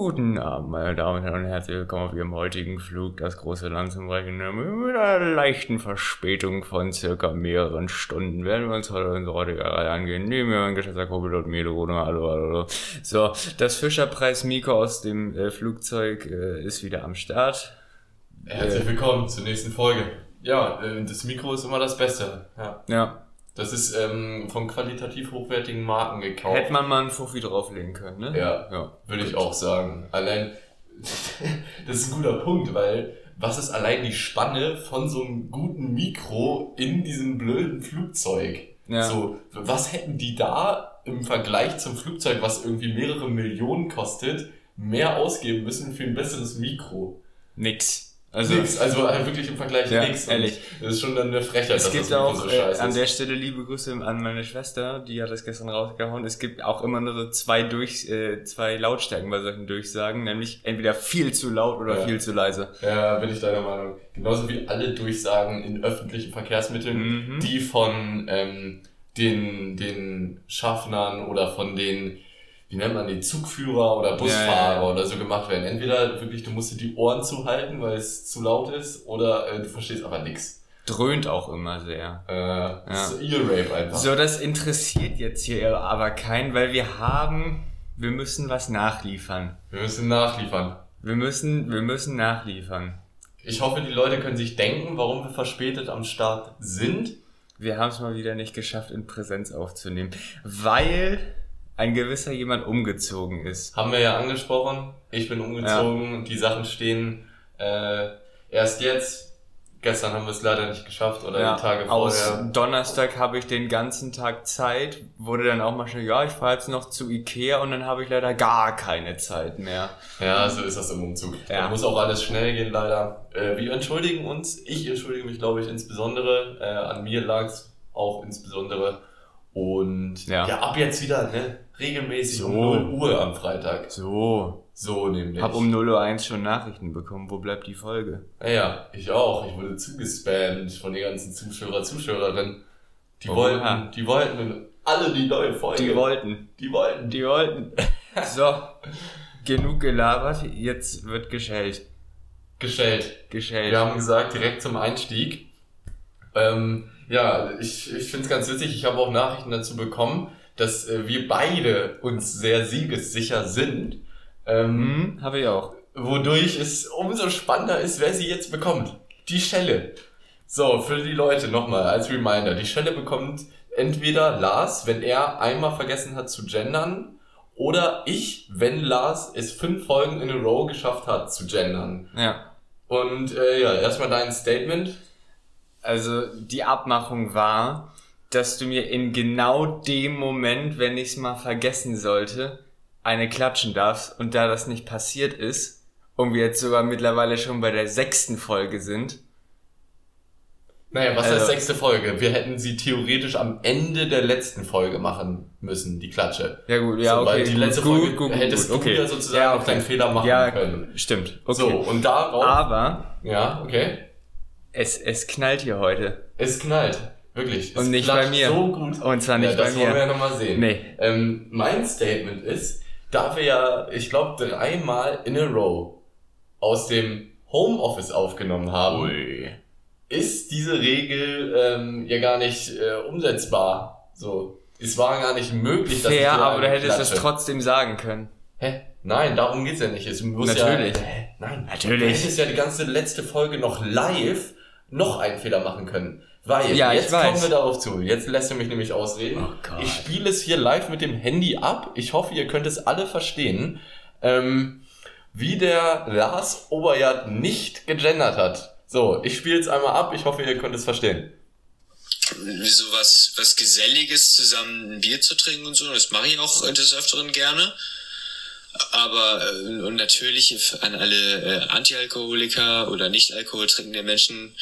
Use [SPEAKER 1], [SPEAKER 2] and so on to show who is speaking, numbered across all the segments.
[SPEAKER 1] Guten Abend, meine Damen und Herren, herzlich willkommen auf Ihrem heutigen Flug, das große Land zum Brechen. Mit einer leichten Verspätung von circa mehreren Stunden werden wir uns heute unsere heutige Reihe angehen. Neben mir mein geschätzter Co-Pilot Melorona, hallo, hallo. So, das Fischerpreis Miko aus dem äh, Flugzeug äh, ist wieder am Start.
[SPEAKER 2] Herzlich willkommen zur nächsten Folge. Ja, äh, das Mikro ist immer das Beste. Ja.
[SPEAKER 1] Ja,
[SPEAKER 2] Das ist ähm, von qualitativ hochwertigen Marken gekauft.
[SPEAKER 1] hätte man mal einen Fuffi drauflegen können, ne?
[SPEAKER 2] Ja,
[SPEAKER 1] ja.
[SPEAKER 2] würde ich auch sagen. Allein, das ist ein guter Punkt, weil was ist allein die Spanne von so einem guten Mikro in diesem blöden Flugzeug?
[SPEAKER 1] Ja.
[SPEAKER 2] So, was hätten die da im Vergleich zum Flugzeug, was irgendwie mehrere Millionen kostet, mehr ausgeben müssen für ein besseres Mikro?
[SPEAKER 1] Nix. Also,
[SPEAKER 2] nix, also halt wirklich im Vergleich
[SPEAKER 1] Ja,
[SPEAKER 2] nix.
[SPEAKER 1] Ehrlich.
[SPEAKER 2] Das ist schon dann eine Frechheit,
[SPEAKER 1] Es gibt
[SPEAKER 2] das
[SPEAKER 1] auch
[SPEAKER 2] so
[SPEAKER 1] äh, an der Stelle liebe Grüße an meine Schwester, die hat das gestern rausgehauen. Es gibt auch immer nur so zwei durch äh, zwei Lautstärken bei solchen Durchsagen, nämlich entweder viel zu laut oder
[SPEAKER 2] Ja.
[SPEAKER 1] viel zu leise.
[SPEAKER 2] Ja, bin ich deiner Meinung. Genauso wie alle Durchsagen in öffentlichen Verkehrsmitteln,
[SPEAKER 1] Mhm.
[SPEAKER 2] die von ähm, den, den Schaffnern oder von den, wie nennt man die, Zugführer oder Busfahrer
[SPEAKER 1] Ja, ja, ja.
[SPEAKER 2] oder so gemacht werden. Entweder wirklich, du musst dir die Ohren zuhalten, weil es zu laut ist, oder äh, du verstehst aber nix.
[SPEAKER 1] Dröhnt auch immer sehr.
[SPEAKER 2] Äh, so Ear-Rape einfach.
[SPEAKER 1] So, das interessiert jetzt hier aber keinen, weil wir haben, wir müssen was nachliefern.
[SPEAKER 2] Wir müssen nachliefern.
[SPEAKER 1] Wir müssen, wir müssen nachliefern.
[SPEAKER 2] Ich hoffe, die Leute können sich denken, warum wir verspätet am Start sind.
[SPEAKER 1] Wir haben es mal wieder nicht geschafft, in Präsenz aufzunehmen, weil ein gewisser jemand umgezogen ist.
[SPEAKER 2] Haben wir ja angesprochen. Ich bin umgezogen. Die Sachen stehen äh, erst jetzt. Gestern haben wir es leider nicht geschafft oder die Tage
[SPEAKER 1] aus
[SPEAKER 2] vorher.
[SPEAKER 1] Donnerstag habe ich den ganzen Tag Zeit, wurde dann auch mal schnell, ja, ich fahre jetzt noch zu Ikea und dann habe ich leider gar keine Zeit mehr.
[SPEAKER 2] Ja, so ist das im Umzug.
[SPEAKER 1] Ja.
[SPEAKER 2] Da muss auch alles schnell gehen, leider. Äh, wir entschuldigen uns. Ich entschuldige mich, glaube ich, insbesondere. Äh, an mir lag's auch insbesondere. Und
[SPEAKER 1] Ja.
[SPEAKER 2] ja, ab jetzt wieder, ne? Regelmäßig
[SPEAKER 1] So.
[SPEAKER 2] um 0 Uhr am Freitag.
[SPEAKER 1] So,
[SPEAKER 2] So nämlich.
[SPEAKER 1] hab um 0.01 Uhr schon Nachrichten bekommen, wo bleibt die Folge?
[SPEAKER 2] Naja, ich auch. Ich wurde zugespammt von den ganzen Zuschauer, Zuschauerinnen. Die
[SPEAKER 1] Oha.
[SPEAKER 2] wollten, die wollten alle die neue Folge.
[SPEAKER 1] Die wollten,
[SPEAKER 2] Die wollten.
[SPEAKER 1] die wollten. So, genug gelabert, jetzt wird geschellt.
[SPEAKER 2] Gestellt.
[SPEAKER 1] Geschellt.
[SPEAKER 2] Wir haben gesagt, direkt zum Einstieg. Ähm, ja, ich, ich finde es ganz witzig. Ich habe auch Nachrichten dazu bekommen, dass äh, wir beide uns sehr siegessicher sind. Ähm,
[SPEAKER 1] Hm, habe ich auch.
[SPEAKER 2] wodurch es umso spannender ist, wer sie jetzt bekommt. Die Schelle. So, für die Leute nochmal als Reminder. Die Schelle bekommt entweder Lars, wenn er einmal vergessen hat zu gendern, oder ich, wenn Lars es fünf Folgen in a row geschafft hat zu gendern.
[SPEAKER 1] Ja.
[SPEAKER 2] Und äh, ja, erstmal dein Statement.
[SPEAKER 1] Also die Abmachung war, dass du mir in genau dem Moment, wenn ich es mal vergessen sollte, eine klatschen darfst. Und da das nicht passiert ist, und wir jetzt sogar mittlerweile schon bei der sechsten Folge sind,
[SPEAKER 2] Naja, was
[SPEAKER 1] Also-
[SPEAKER 2] heißt sechste Folge? Wir hätten sie theoretisch am Ende der letzten Folge machen müssen, die Klatsche.
[SPEAKER 1] ja gut, ja
[SPEAKER 2] So, weil
[SPEAKER 1] okay,
[SPEAKER 2] die
[SPEAKER 1] gut,
[SPEAKER 2] letzte
[SPEAKER 1] gut,
[SPEAKER 2] Folge
[SPEAKER 1] gut, gut,
[SPEAKER 2] hättest
[SPEAKER 1] gut,
[SPEAKER 2] du
[SPEAKER 1] okay.
[SPEAKER 2] ja sozusagen
[SPEAKER 1] ja,
[SPEAKER 2] noch deinen Fehler machen
[SPEAKER 1] ja,
[SPEAKER 2] können.
[SPEAKER 1] Stimmt, okay.
[SPEAKER 2] So, und darauf,
[SPEAKER 1] Aber
[SPEAKER 2] ja, okay,
[SPEAKER 1] es, es knallt hier heute.
[SPEAKER 2] es knallt. Wirklich. Es
[SPEAKER 1] Und nicht bei mir.
[SPEAKER 2] so gut.
[SPEAKER 1] Und zwar nicht
[SPEAKER 2] ja,
[SPEAKER 1] bei
[SPEAKER 2] das
[SPEAKER 1] mir.
[SPEAKER 2] wollen wir ja nochmal sehen.
[SPEAKER 1] Nee.
[SPEAKER 2] Ähm, mein Statement ist, da wir ja, ich glaube, dreimal in a row aus dem Homeoffice aufgenommen haben,
[SPEAKER 1] Ui.
[SPEAKER 2] ist diese Regel ähm, ja gar nicht äh, umsetzbar. So, es war gar nicht möglich, dass ich
[SPEAKER 1] Fair,
[SPEAKER 2] dir
[SPEAKER 1] aber du hättest es trotzdem sagen können.
[SPEAKER 2] Hä? Nein, darum geht's ja nicht. Es muss
[SPEAKER 1] Natürlich.
[SPEAKER 2] Ja, hä? Nein,
[SPEAKER 1] Natürlich.
[SPEAKER 2] Du hättest ja die ganze letzte Folge noch live noch einen Fehler machen können. Weil,
[SPEAKER 1] Ja,
[SPEAKER 2] jetzt
[SPEAKER 1] weiß.
[SPEAKER 2] kommen wir darauf zu. Jetzt lässt du mich nämlich ausreden.
[SPEAKER 1] Oh
[SPEAKER 2] ich spiele es hier live mit dem Handy ab. Ich hoffe, ihr könnt es alle verstehen. Ähm, wie der Lars Oberjard nicht gegendert hat. So, ich spiele es einmal ab. Ich hoffe, ihr könnt es verstehen.
[SPEAKER 3] so was, was Geselliges zusammen ein Bier zu trinken und so, das mache ich auch des Öfteren gerne. Aber äh, und natürlich an alle äh, Antialkoholiker oder nicht Alkohol trinkende Menschen,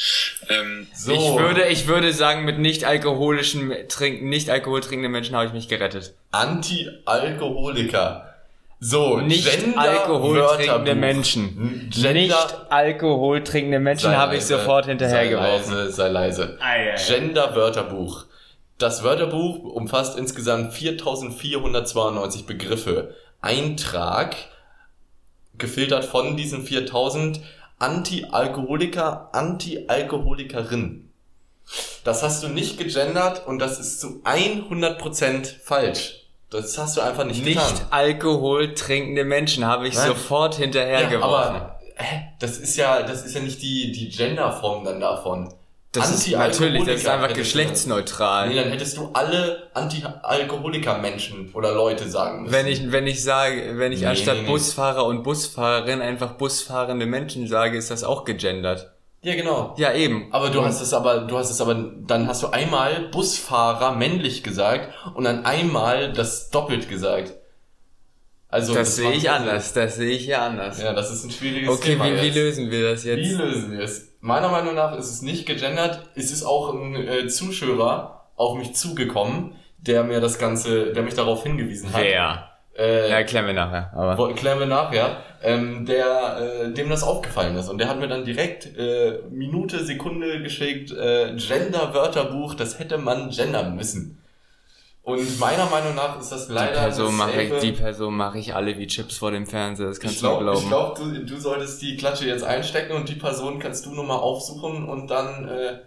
[SPEAKER 3] ähm,
[SPEAKER 2] So.
[SPEAKER 1] Ich würde, ich würde sagen, mit nicht alkoholischen Trinken, nicht Alkohol trinkenden Menschen habe ich mich gerettet.
[SPEAKER 2] Anti-Alkoholiker. So,
[SPEAKER 1] Nicht
[SPEAKER 2] Gender-
[SPEAKER 1] Alkohol trinkende
[SPEAKER 2] Wörterbuch.
[SPEAKER 1] Menschen.
[SPEAKER 2] Gender-
[SPEAKER 1] Nicht Alkohol trinkende Menschen
[SPEAKER 2] Sei
[SPEAKER 1] habe ich
[SPEAKER 2] leise,
[SPEAKER 1] sofort
[SPEAKER 2] Sei
[SPEAKER 1] hinterhergeworfen.
[SPEAKER 2] leise, sei leise.
[SPEAKER 1] Ei, ei.
[SPEAKER 2] Gender-Wörterbuch. Das Wörterbuch umfasst insgesamt 4492 Begriffe. Eintrag gefiltert von diesen 4000 Anti-Alkoholiker, Anti-Alkoholikerin. Das hast du nicht gegendert und das ist zu 100% falsch. Das hast du einfach nicht,
[SPEAKER 1] Nicht
[SPEAKER 2] getan.
[SPEAKER 1] Alkohol trinkende Menschen habe ich
[SPEAKER 2] Nein.
[SPEAKER 1] sofort hinterhergeworfen.
[SPEAKER 2] aber hä, das ist ja, das ist ja nicht die, die Genderform dann davon.
[SPEAKER 1] Das ist natürlich, das ist einfach geschlechtsneutral.
[SPEAKER 2] dann- Nee, dann hättest du alle Anti-Alkoholiker-Menschen oder Leute sagen müssen.
[SPEAKER 1] Wenn ich, wenn ich sage, wenn ich
[SPEAKER 2] Nee,
[SPEAKER 1] anstatt
[SPEAKER 2] nee.
[SPEAKER 1] Busfahrer und Busfahrerin einfach busfahrende Menschen sage, ist das auch gegendert.
[SPEAKER 2] Ja, genau.
[SPEAKER 1] Ja, eben.
[SPEAKER 2] Aber du hast es aber, du hast es aber, dann hast du einmal Busfahrer männlich gesagt und dann einmal das doppelt gesagt. Also
[SPEAKER 1] das sehe
[SPEAKER 2] macht
[SPEAKER 1] ich anders, das sehe ich ja anders.
[SPEAKER 2] Ja, das ist ein schwieriges
[SPEAKER 1] okay,
[SPEAKER 2] Thema.
[SPEAKER 1] wie, wie
[SPEAKER 2] jetzt.
[SPEAKER 1] lösen wir das jetzt?
[SPEAKER 2] Wie lösen wir es? Meiner Meinung nach ist es nicht gegendert. Es ist auch ein äh, Zuschauer auf mich zugekommen, der mir das Ganze, der mich darauf hingewiesen hat.
[SPEAKER 1] Wer?
[SPEAKER 2] Äh,
[SPEAKER 1] Ja, erklären wir nachher. Aber
[SPEAKER 2] Klären wir nachher, ähm, der, äh, dem das aufgefallen ist. Und der hat mir dann direkt äh, Minute, Sekunde geschickt, äh, Gender-Wörterbuch, das hätte man gendern müssen. Und meiner Meinung nach ist das
[SPEAKER 1] die
[SPEAKER 2] leider
[SPEAKER 1] Person
[SPEAKER 2] eine
[SPEAKER 1] mache ich, die Person mache ich alle wie Chips vor dem Fernseher, das kannst
[SPEAKER 2] ich
[SPEAKER 1] du
[SPEAKER 2] glaube,
[SPEAKER 1] glauben.
[SPEAKER 2] ich glaub, du, du solltest die Klatsche jetzt einstecken und die Person kannst du nochmal aufsuchen und dann, äh,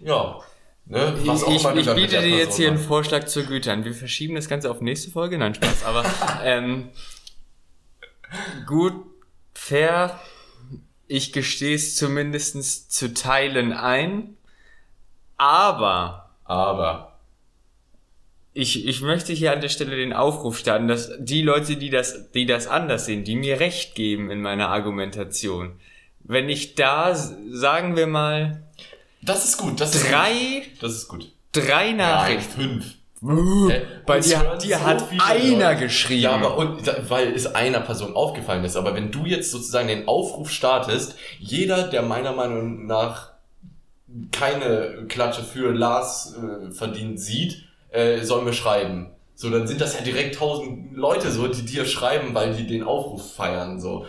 [SPEAKER 2] ja, ne, was
[SPEAKER 1] ich, ich
[SPEAKER 2] mit
[SPEAKER 1] biete dir jetzt
[SPEAKER 2] Person
[SPEAKER 1] hier einen. Vorschlag zur Güte an. Wir verschieben das Ganze auf nächste Folge. Nein, Spaß. Aber ähm, gut, fair. Ich gestehe es zumindest zu Teilen ein. Aber
[SPEAKER 2] Aber,
[SPEAKER 1] ich, ich möchte hier an der Stelle den Aufruf starten, dass die Leute, die das, die das anders sehen, die mir recht geben in meiner Argumentation, wenn ich da, sagen wir mal,
[SPEAKER 2] das ist gut, das ist
[SPEAKER 1] drei,
[SPEAKER 2] gut. Das ist gut.
[SPEAKER 1] drei
[SPEAKER 2] Nein,
[SPEAKER 1] Nachrichten
[SPEAKER 2] fünf.
[SPEAKER 1] Bei
[SPEAKER 2] Uns
[SPEAKER 1] dir, dir
[SPEAKER 2] so
[SPEAKER 1] hat einer
[SPEAKER 2] Leute.
[SPEAKER 1] geschrieben.
[SPEAKER 2] Ja, aber und, weil es einer Person aufgefallen ist. Aber wenn du jetzt sozusagen den Aufruf startest, jeder, der meiner Meinung nach keine Klatsche für Lars äh, verdient sieht, äh, soll mir schreiben. So, dann sind das ja direkt tausend Leute so, die dir schreiben, weil die den Aufruf feiern, so.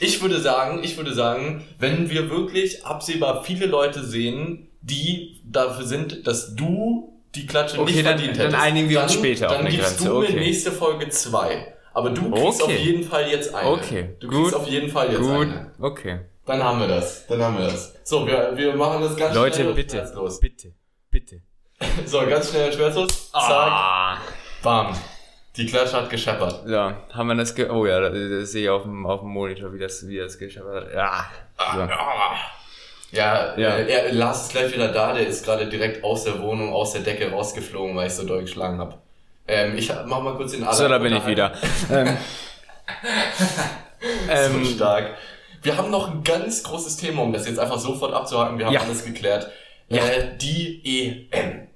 [SPEAKER 2] Ich würde sagen, ich würde sagen, wenn wir wirklich absehbar viele Leute sehen, die dafür sind, dass du die Klatsche
[SPEAKER 1] Okay,
[SPEAKER 2] nicht
[SPEAKER 1] dann-
[SPEAKER 2] verdient
[SPEAKER 1] dann
[SPEAKER 2] hättest,
[SPEAKER 1] einigen wir uns
[SPEAKER 2] dann,
[SPEAKER 1] später auf
[SPEAKER 2] Dann
[SPEAKER 1] eine
[SPEAKER 2] gibst
[SPEAKER 1] Grenze,
[SPEAKER 2] du mir
[SPEAKER 1] okay.
[SPEAKER 2] nächste Folge zwei. Aber du kriegst
[SPEAKER 1] Okay.
[SPEAKER 2] auf jeden Fall jetzt eine.
[SPEAKER 1] Okay,
[SPEAKER 2] Du
[SPEAKER 1] gut,
[SPEAKER 2] kriegst auf jeden Fall jetzt
[SPEAKER 1] Gut,
[SPEAKER 2] eine.
[SPEAKER 1] okay.
[SPEAKER 2] Dann haben wir das. Dann haben wir das. So, wir, wir machen das ganz
[SPEAKER 1] Leute,
[SPEAKER 2] schnell und
[SPEAKER 1] bitte,
[SPEAKER 2] schmerzlos.
[SPEAKER 1] bitte, bitte.
[SPEAKER 2] So, ganz schnell schmerzlos. Zack,
[SPEAKER 1] Ah.
[SPEAKER 2] bam. Die Klatsche hat gescheppert.
[SPEAKER 1] So, haben wir das ge... Oh ja, das, das sehe ich auf dem, auf dem Monitor, wie das, wie das gescheppert hat. Ja. So.
[SPEAKER 2] Ja,
[SPEAKER 1] Ja.
[SPEAKER 2] Äh, er, Lars ist gleich wieder da. Der ist gerade direkt aus der Wohnung, aus der Decke rausgeflogen, weil ich so doll geschlagen habe. Ähm, ich mach mal kurz den Alarm.
[SPEAKER 1] So, da bin ich wieder. ähm,
[SPEAKER 2] Ähm,
[SPEAKER 1] ähm,
[SPEAKER 2] stark. Wir haben noch ein ganz großes Thema, um das jetzt einfach sofort abzuhaken. Wir haben
[SPEAKER 1] Ja.
[SPEAKER 2] alles geklärt.
[SPEAKER 1] Ja.
[SPEAKER 2] Äh, die EM.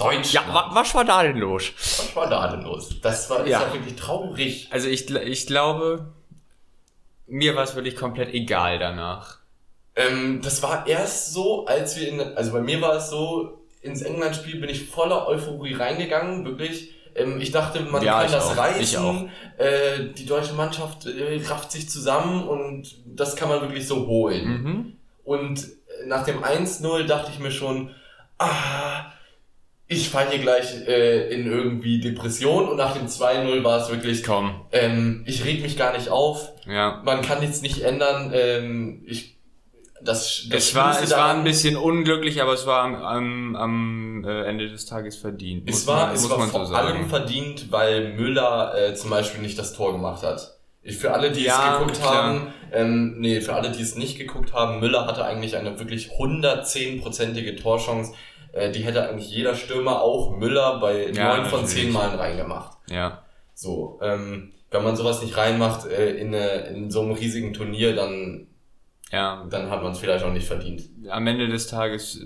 [SPEAKER 2] Deutschland.
[SPEAKER 1] ja, wa, was war da denn los?
[SPEAKER 2] Was war da denn los? Das war ist
[SPEAKER 1] Ja.
[SPEAKER 2] wirklich traurig.
[SPEAKER 1] Also ich, ich glaube, mir war es wirklich komplett egal danach.
[SPEAKER 2] Ähm, das war erst so, als wir in, also bei mir war es so, ins England-Spiel bin ich voller Euphorie reingegangen, wirklich. Ähm, ich dachte, man
[SPEAKER 1] Ja,
[SPEAKER 2] kann das
[SPEAKER 1] auch.
[SPEAKER 2] reißen.
[SPEAKER 1] Ich auch.
[SPEAKER 2] Äh, die deutsche Mannschaft äh, rafft sich zusammen und das kann man wirklich so holen.
[SPEAKER 1] Mhm.
[SPEAKER 2] Und nach dem 1-0 dachte ich mir schon, ah, ich falle hier gleich äh, in irgendwie Depression. Und nach dem 2-0 war es wirklich,
[SPEAKER 1] Komm,
[SPEAKER 2] ähm, ich reg mich gar nicht auf.
[SPEAKER 1] ja.
[SPEAKER 2] Man kann jetzt nicht ändern. Ähm, ich, das, das
[SPEAKER 1] Es war, es war ein bisschen unglücklich, aber es war am, am, am äh, Ende des Tages verdient.
[SPEAKER 2] Es war,
[SPEAKER 1] man,
[SPEAKER 2] es war vor
[SPEAKER 1] so
[SPEAKER 2] allem verdient, weil Müller äh, zum Beispiel nicht das Tor gemacht hat. Ich, für alle, die
[SPEAKER 1] Ja,
[SPEAKER 2] es geguckt
[SPEAKER 1] klar.
[SPEAKER 2] haben, ähm, nee, für alle, die es nicht geguckt haben, Müller hatte eigentlich eine wirklich 110-prozentige Torchance. Äh, die hätte eigentlich jeder Stürmer, auch Müller, bei
[SPEAKER 1] Ja,
[SPEAKER 2] neun von
[SPEAKER 1] natürlich.
[SPEAKER 2] zehn Malen reingemacht.
[SPEAKER 1] Ja.
[SPEAKER 2] So, ähm, wenn man sowas nicht reinmacht äh, in, eine, in so einem riesigen Turnier, dann,
[SPEAKER 1] Ja.
[SPEAKER 2] dann hat man es vielleicht auch nicht verdient.
[SPEAKER 1] Am Ende des Tages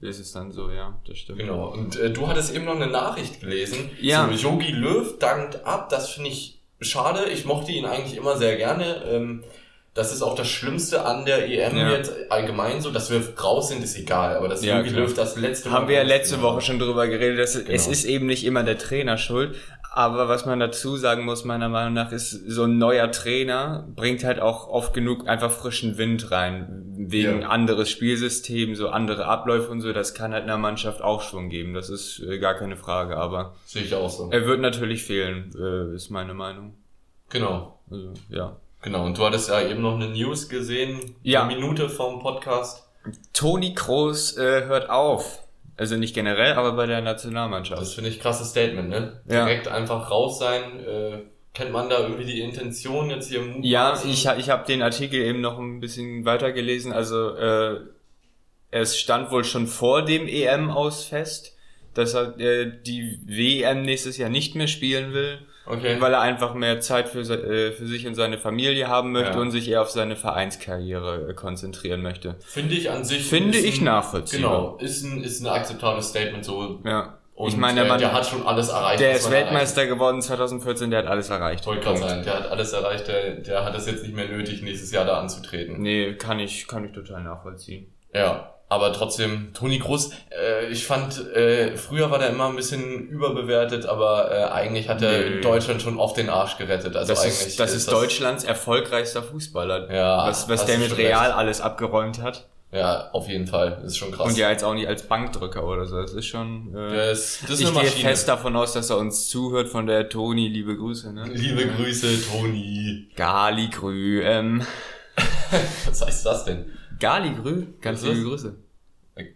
[SPEAKER 1] ist es dann so, ja, das stimmt.
[SPEAKER 2] Genau. Und äh, du hattest eben noch eine Nachricht gelesen.
[SPEAKER 1] Ja.
[SPEAKER 2] So, Yogi Löw dankt ab. Das finde ich schade. Ich mochte ihn eigentlich immer sehr gerne. Ähm, das ist auch das Schlimmste an der EM
[SPEAKER 1] Ja.
[SPEAKER 2] jetzt allgemein so. Dass wir raus sind, ist egal. Aber dass
[SPEAKER 1] Ja, klar.
[SPEAKER 2] Löw das letzte
[SPEAKER 1] Haben wir ja letzte Woche schon drüber geredet, dass es- es
[SPEAKER 2] Genau.
[SPEAKER 1] ist eben nicht immer der Trainer schuld. Aber was man dazu sagen muss, meiner Meinung nach, ist, so ein neuer Trainer bringt halt auch oft genug einfach frischen Wind rein. Wegen
[SPEAKER 2] Ja.
[SPEAKER 1] anderes Spielsystem, so andere Abläufe und so. Das kann halt einer Mannschaft auch schon geben. Das ist äh, gar keine Frage. Aber
[SPEAKER 2] Sehe ich auch so.
[SPEAKER 1] er wird natürlich fehlen, äh, ist meine Meinung.
[SPEAKER 2] Genau.
[SPEAKER 1] Also, ja.
[SPEAKER 2] Genau. Und du hattest ja eben noch eine News gesehen.
[SPEAKER 1] Ja.
[SPEAKER 2] Eine Minute vom Podcast.
[SPEAKER 1] Toni Kroos äh, hört auf. Also nicht generell, aber bei der Nationalmannschaft.
[SPEAKER 2] Das finde ich krasses Statement, ne?
[SPEAKER 1] Ja.
[SPEAKER 2] Direkt einfach raus sein. Äh, kennt man da irgendwie die Intention jetzt hier im
[SPEAKER 1] Ja,
[SPEAKER 2] Mutmaßen?
[SPEAKER 1] ich, ich habe den Artikel eben noch ein bisschen weiter gelesen. Also äh, es stand wohl schon vor dem EM aus fest, dass er äh, die WM nächstes Jahr nicht mehr spielen will,
[SPEAKER 2] Okay.
[SPEAKER 1] weil er einfach mehr Zeit für, äh, für sich und seine Familie haben möchte
[SPEAKER 2] Ja.
[SPEAKER 1] und sich eher auf seine Vereinskarriere äh, konzentrieren möchte.
[SPEAKER 2] Finde ich an sich.
[SPEAKER 1] Finde ich
[SPEAKER 2] ein-
[SPEAKER 1] nachvollziehbar.
[SPEAKER 2] Genau. Ist ein, ist ein akzeptables Statement so.
[SPEAKER 1] Ja.
[SPEAKER 2] Und
[SPEAKER 1] ich meine, der
[SPEAKER 2] äh,
[SPEAKER 1] Mann,
[SPEAKER 2] der hat schon alles erreicht.
[SPEAKER 1] der ist Weltmeister geworden 2014, der hat alles erreicht.
[SPEAKER 2] Ich wollte gerade sagen, der hat alles erreicht, der, der hat es jetzt nicht mehr nötig, nächstes Jahr da anzutreten.
[SPEAKER 1] Nee, kann ich, kann ich total nachvollziehen.
[SPEAKER 2] Ja, aber trotzdem, Toni Groß, äh, ich fand, äh, früher war der immer ein bisschen überbewertet, aber äh, eigentlich hat er
[SPEAKER 1] Nee.
[SPEAKER 2] Deutschland schon oft den Arsch gerettet. Also
[SPEAKER 1] Das
[SPEAKER 2] eigentlich
[SPEAKER 1] ist, das ist Deutschlands erfolgreichster Fußballer.
[SPEAKER 2] Ja,
[SPEAKER 1] was, was der mit Real
[SPEAKER 2] recht.
[SPEAKER 1] alles abgeräumt hat.
[SPEAKER 2] Ja, auf jeden Fall, das ist schon krass.
[SPEAKER 1] Und ja jetzt auch nicht als Bankdrücker oder so. Das ist schon. Äh,
[SPEAKER 2] ist, das ist
[SPEAKER 1] ich gehe fest davon aus, dass er uns zuhört von der Toni. Liebe Grüße, ne?
[SPEAKER 2] Liebe Grüße, Toni.
[SPEAKER 1] Galigrü. Ähm,
[SPEAKER 2] Was heißt das denn?
[SPEAKER 1] Galigrü? Ganz liebe? Grüße.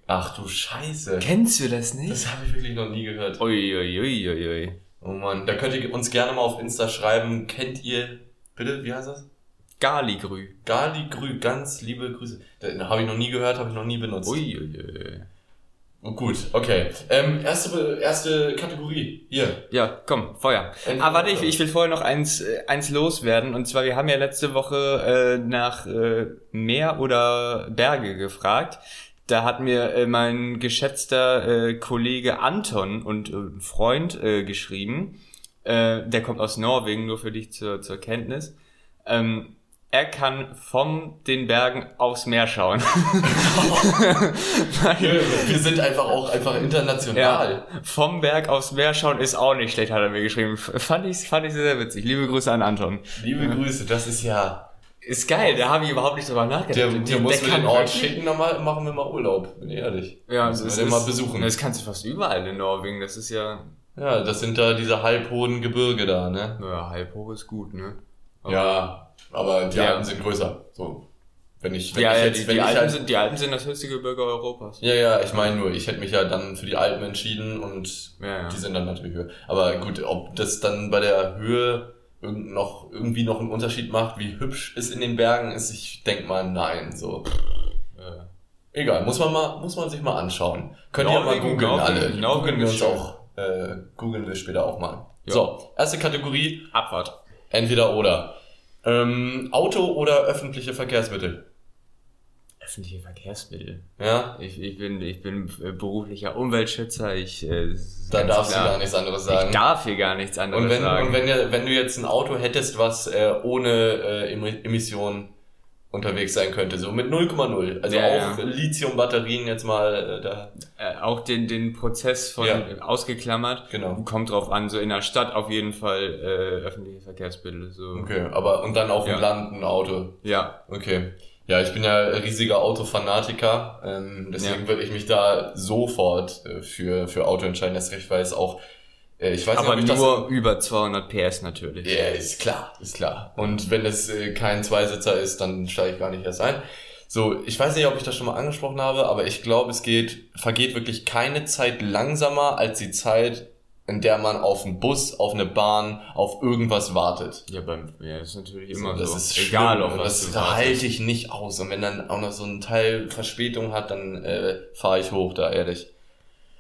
[SPEAKER 2] Ach du Scheiße.
[SPEAKER 1] Kennst du das nicht?
[SPEAKER 2] Das habe ich wirklich noch nie gehört.
[SPEAKER 1] Uiuiuiui. Ui, ui, ui.
[SPEAKER 2] Oh Mann, da könnt ihr uns gerne mal auf Insta schreiben. Kennt ihr, bitte, wie heißt das?
[SPEAKER 1] Galigrü.
[SPEAKER 2] Gali Grü, ganz liebe Grüße. Habe ich noch nie gehört, habe ich noch nie benutzt.
[SPEAKER 1] Uiuiui.
[SPEAKER 2] Oh, gut, okay. Ähm, erste, erste Kategorie. Hier.
[SPEAKER 1] Ja, komm, Feuer.
[SPEAKER 2] Ein-
[SPEAKER 1] Ah, warte, ich, ich will vorher noch eins, äh, eins loswerden. Und zwar, wir haben ja letzte Woche äh, nach äh, Meer oder Berge gefragt. Da hat mir äh, mein geschätzter äh, Kollege Anton und äh, Freund äh, geschrieben. Äh, der kommt aus Norwegen, nur für dich zur, zur Kenntnis. Ähm, er kann von den Bergen aufs Meer schauen.
[SPEAKER 2] Wir, sind einfach auch einfach international.
[SPEAKER 1] Ja, vom Berg aufs Meer schauen ist auch nicht schlecht, hat er mir geschrieben. Fand ich, fand ich sehr witzig. Liebe Grüße an Anton.
[SPEAKER 2] Liebe Grüße, das ist ja.
[SPEAKER 1] Ist geil, da habe ich überhaupt nicht drüber nachgedacht.
[SPEAKER 2] Der,
[SPEAKER 1] Die-
[SPEAKER 2] der muss mir den Ort schicken, dann mal, machen wir mal Urlaub, bin ich ehrlich.
[SPEAKER 1] Ja, das
[SPEAKER 2] den
[SPEAKER 1] ist,
[SPEAKER 2] mal besuchen.
[SPEAKER 1] Das kannst du fast überall in Norwegen. Das ist ja,
[SPEAKER 2] Ja, das sind da diese halbhohen Gebirge da, ne?
[SPEAKER 1] naja, halb hoch ist gut, ne? Aber-
[SPEAKER 2] Ja, aber die
[SPEAKER 1] Ja.
[SPEAKER 2] Alpen sind größer. So. Wenn ich, wenn
[SPEAKER 1] Ja,
[SPEAKER 2] ich
[SPEAKER 1] ja,
[SPEAKER 2] jetzt,
[SPEAKER 1] die,
[SPEAKER 2] wenn
[SPEAKER 1] die,
[SPEAKER 2] ich
[SPEAKER 1] Alpen
[SPEAKER 2] halt,
[SPEAKER 1] sind, die Alpen sind das höchste Gebirge Europas.
[SPEAKER 2] Ja, ja, ich meine nur, ich hätte mich ja dann für die Alpen entschieden und
[SPEAKER 1] Ja, ja.
[SPEAKER 2] die sind dann natürlich höher. Aber gut, ob das dann bei der Höhe irgend noch, irgendwie noch einen Unterschied macht, wie hübsch es in den Bergen ist, ich denk mal nein, so.
[SPEAKER 1] Äh,
[SPEAKER 2] Egal, muss man mal, muss man sich mal anschauen. Könnt ihr ja mal googeln
[SPEAKER 1] Norwegen,
[SPEAKER 2] alle.
[SPEAKER 1] Norwegen
[SPEAKER 2] Googeln wir uns auch, äh, googeln wir später auch mal.
[SPEAKER 1] Ja.
[SPEAKER 2] So, erste Kategorie,
[SPEAKER 1] Abfahrt.
[SPEAKER 2] entweder oder. Ähm, Auto oder öffentliche Verkehrsmittel?
[SPEAKER 1] Öffentliche Verkehrsmittel.
[SPEAKER 2] Ja,
[SPEAKER 1] Ich, ich bin, ich bin äh, beruflicher Umweltschützer. Ich, äh,
[SPEAKER 2] da darfst
[SPEAKER 1] klar.
[SPEAKER 2] du gar nichts anderes sagen.
[SPEAKER 1] Ich darf hier gar nichts anderes
[SPEAKER 2] Und wenn,
[SPEAKER 1] sagen.
[SPEAKER 2] und wenn, wenn du jetzt ein Auto hättest, was äh, ohne äh, Emi- Emissionen unterwegs sein könnte, so mit 0,0, also
[SPEAKER 1] Ja,
[SPEAKER 2] auch
[SPEAKER 1] ja.
[SPEAKER 2] Lithium-Batterien jetzt mal äh, da,
[SPEAKER 1] äh, auch den, den Prozess von
[SPEAKER 2] Ja.
[SPEAKER 1] ausgeklammert.
[SPEAKER 2] genau.
[SPEAKER 1] Kommt drauf an, so in der Stadt auf jeden Fall äh, öffentliche Verkehrsmittel. So.
[SPEAKER 2] Okay, aber und dann auf dem. Land ein Auto.
[SPEAKER 1] Ja,
[SPEAKER 2] Okay. Ja, ich bin ja riesiger Autofanatiker, ähm, deswegen würde ich mich da sofort äh, für, für Auto entscheiden, erst recht, weil es auch, ich weiß
[SPEAKER 1] aber
[SPEAKER 2] nicht, ob ich
[SPEAKER 1] nur über 200 PS natürlich.
[SPEAKER 2] Ja, ist klar, ist klar. Und wenn es äh, kein Zweisitzer ist, dann steige ich gar nicht erst ein. So, ich weiß nicht, ob ich das schon mal angesprochen habe, aber ich glaube, es geht, vergeht wirklich keine Zeit langsamer als die Zeit, in der man auf einen Bus, auf eine Bahn, auf irgendwas wartet.
[SPEAKER 1] Ja, beim, ja, ist natürlich immer
[SPEAKER 2] das
[SPEAKER 1] so.
[SPEAKER 2] ist
[SPEAKER 1] Egal,
[SPEAKER 2] schlimm.
[SPEAKER 1] auf was
[SPEAKER 2] das, da halte ich nicht aus. Und wenn dann auch noch so ein Teil Verspätung hat, dann äh, fahre ich hoch, da ehrlich.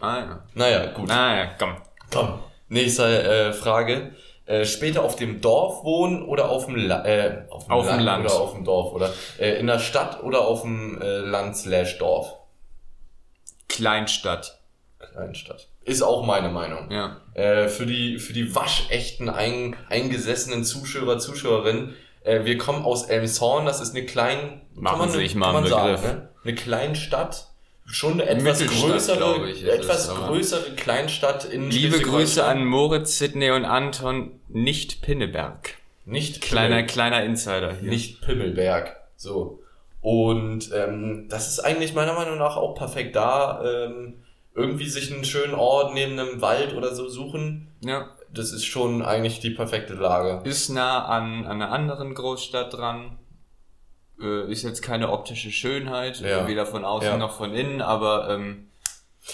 [SPEAKER 1] Ah, ja.
[SPEAKER 2] Naja, gut.
[SPEAKER 1] Naja, komm.
[SPEAKER 2] Komm, nächste äh, Frage. Äh, später auf dem Dorf wohnen oder auf dem, La äh, auf dem
[SPEAKER 1] Auf dem
[SPEAKER 2] Land,
[SPEAKER 1] Land.
[SPEAKER 2] oder auf dem Dorf oder äh, in der Stadt oder auf dem äh, Land slash Dorf?
[SPEAKER 1] Kleinstadt.
[SPEAKER 2] Kleinstadt. Ist auch meine Meinung.
[SPEAKER 1] Ja.
[SPEAKER 2] Äh, für die für die waschechten ein, eingesessenen Zuschauer Zuschauerinnen. Äh, wir kommen aus Elmshorn. Das ist eine kleine
[SPEAKER 1] Machen Sie sich mal
[SPEAKER 2] kann man
[SPEAKER 1] einen
[SPEAKER 2] sagen,
[SPEAKER 1] Begriff.
[SPEAKER 2] ne? eine Kleinstadt. Schon eine etwas größere,
[SPEAKER 1] ich,
[SPEAKER 2] etwas größere Kleinstadt in
[SPEAKER 1] Liebe Grüße an Moritz, Sidney und Anton, nicht Pinneberg.
[SPEAKER 2] nicht
[SPEAKER 1] Kleiner,
[SPEAKER 2] Pimmel-
[SPEAKER 1] kleiner Insider hier.
[SPEAKER 2] nicht Pimmelberg. So. Und ähm, das ist eigentlich meiner Meinung nach auch perfekt da. Ähm, irgendwie sich einen schönen Ort neben einem Wald oder so suchen.
[SPEAKER 1] Ja.
[SPEAKER 2] das ist schon eigentlich die perfekte Lage.
[SPEAKER 1] Ist nah an, an einer anderen Großstadt dran. Äh, ist jetzt keine optische Schönheit,
[SPEAKER 2] Ja.
[SPEAKER 1] weder von außen
[SPEAKER 2] Ja.
[SPEAKER 1] noch von innen, aber ähm,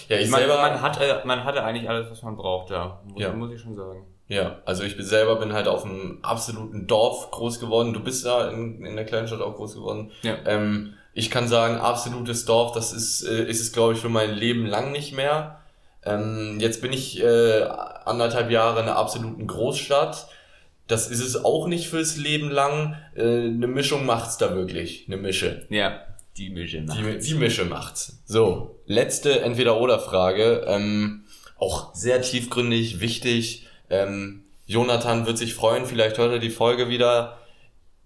[SPEAKER 2] Ja, ich
[SPEAKER 1] man,
[SPEAKER 2] selber,
[SPEAKER 1] man, hatte, man hatte eigentlich alles, was man braucht da. Muss,
[SPEAKER 2] Ja.
[SPEAKER 1] muss ich schon sagen.
[SPEAKER 2] ja, also ich bin selber bin halt auf einem absoluten Dorf groß geworden. Du bist da in, in der kleinen Stadt auch groß geworden.
[SPEAKER 1] Ja.
[SPEAKER 2] Ähm, ich kann sagen, absolutes Dorf, das ist, äh, ist es, glaube ich, für mein Leben lang nicht mehr. Ähm, jetzt bin ich äh, anderthalb Jahre in einer absoluten Großstadt. Das ist es auch nicht fürs Leben lang. Äh, eine Mischung macht's da wirklich. Eine Mische.
[SPEAKER 1] Ja, die Mische.
[SPEAKER 2] Die, die Mische macht's. So, letzte Entweder-Oder-Frage. Ähm, auch sehr tiefgründig, wichtig. Ähm, Jonathan wird sich freuen, vielleicht hört er die Folge wieder.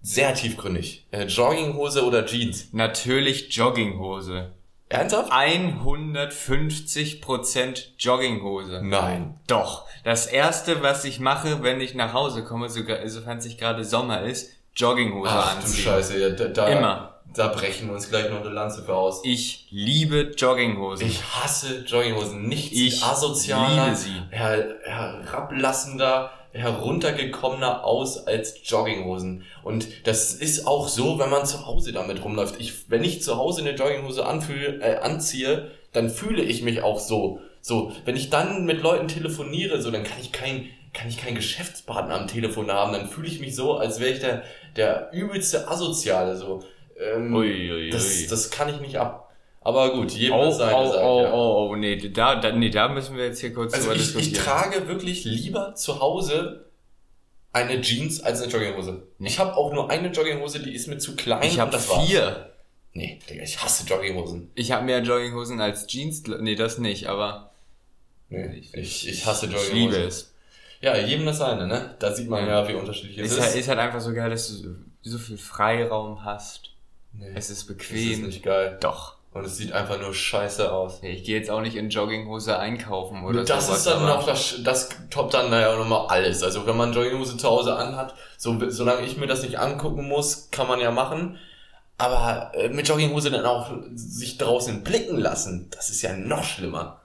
[SPEAKER 2] Sehr tiefgründig. Äh, Jogginghose oder Jeans?
[SPEAKER 1] Natürlich Jogginghose.
[SPEAKER 2] Ernsthaft?
[SPEAKER 1] 150% Jogginghose.
[SPEAKER 2] Nein.
[SPEAKER 1] Doch. Das erste, was ich mache, wenn ich nach Hause komme, sogar, sofern es nicht gerade Sommer ist, Jogginghose
[SPEAKER 2] Ach du
[SPEAKER 1] anziehen.
[SPEAKER 2] Scheiße, ja, da, da,
[SPEAKER 1] Immer.
[SPEAKER 2] da brechen wir uns gleich noch eine Lanze für aus.
[SPEAKER 1] Ich liebe Jogginghosen.
[SPEAKER 2] Ich hasse Jogginghosen. Nichts
[SPEAKER 1] Ich
[SPEAKER 2] asozialer,
[SPEAKER 1] liebe sie.
[SPEAKER 2] her herablassender, heruntergekommener aus als Jogginghosen. Und das ist auch so, wenn man zu Hause damit rumläuft. Ich, wenn ich zu Hause eine Jogginghose anfühle, äh, anziehe, dann fühle ich mich auch so. So, wenn ich dann mit Leuten telefoniere, so, dann kann ich kein, kann ich keinen Geschäftspartner am Telefon haben. Dann fühle ich mich so, als wäre ich der, der übelste Asoziale, so. Ähm,
[SPEAKER 1] Ui, ui,
[SPEAKER 2] das,
[SPEAKER 1] ui.
[SPEAKER 2] das kann ich nicht ab. Aber gut, jedem
[SPEAKER 1] Oh,
[SPEAKER 2] das seine,
[SPEAKER 1] oh,
[SPEAKER 2] sag ich,
[SPEAKER 1] oh,
[SPEAKER 2] ja.
[SPEAKER 1] oh, oh, nee, da, da, nee, da müssen wir jetzt hier kurz
[SPEAKER 2] Also
[SPEAKER 1] drüber
[SPEAKER 2] ich, ich
[SPEAKER 1] diskutieren.
[SPEAKER 2] trage wirklich lieber zu Hause eine Jeans als eine Jogginghose. Ich habe auch nur eine Jogginghose, die ist mir zu klein.
[SPEAKER 1] ich habe
[SPEAKER 2] das war's.
[SPEAKER 1] vier.
[SPEAKER 2] Nee, Digga, ich hasse Jogginghosen.
[SPEAKER 1] Ich habe mehr Jogginghosen als Jeans. Nee, das nicht, aber
[SPEAKER 2] Nee, ich, ich hasse
[SPEAKER 1] ich
[SPEAKER 2] Jogginghosen.
[SPEAKER 1] liebe es.
[SPEAKER 2] Ja, jedem das seine, ne? Da sieht man
[SPEAKER 1] Ja.
[SPEAKER 2] ja, wie unterschiedlich es
[SPEAKER 1] Ist
[SPEAKER 2] ist.
[SPEAKER 1] halt, ist halt einfach so geil, dass du so- so viel Freiraum hast.
[SPEAKER 2] nee,
[SPEAKER 1] Es ist
[SPEAKER 2] das ist
[SPEAKER 1] bequem.
[SPEAKER 2] nicht geil.
[SPEAKER 1] Doch.
[SPEAKER 2] Und es sieht einfach nur scheiße aus.
[SPEAKER 1] Ich gehe jetzt auch nicht in Jogginghose einkaufen oder
[SPEAKER 2] Und das
[SPEAKER 1] sowas,
[SPEAKER 2] ist dann noch, das, das toppt dann naja nochmal alles. Also wenn man Jogginghose zu Hause anhat, so, solange ich mir das nicht angucken muss, kann man ja machen. Aber äh, mit Jogginghose dann auch sich draußen blicken lassen, das ist ja noch schlimmer.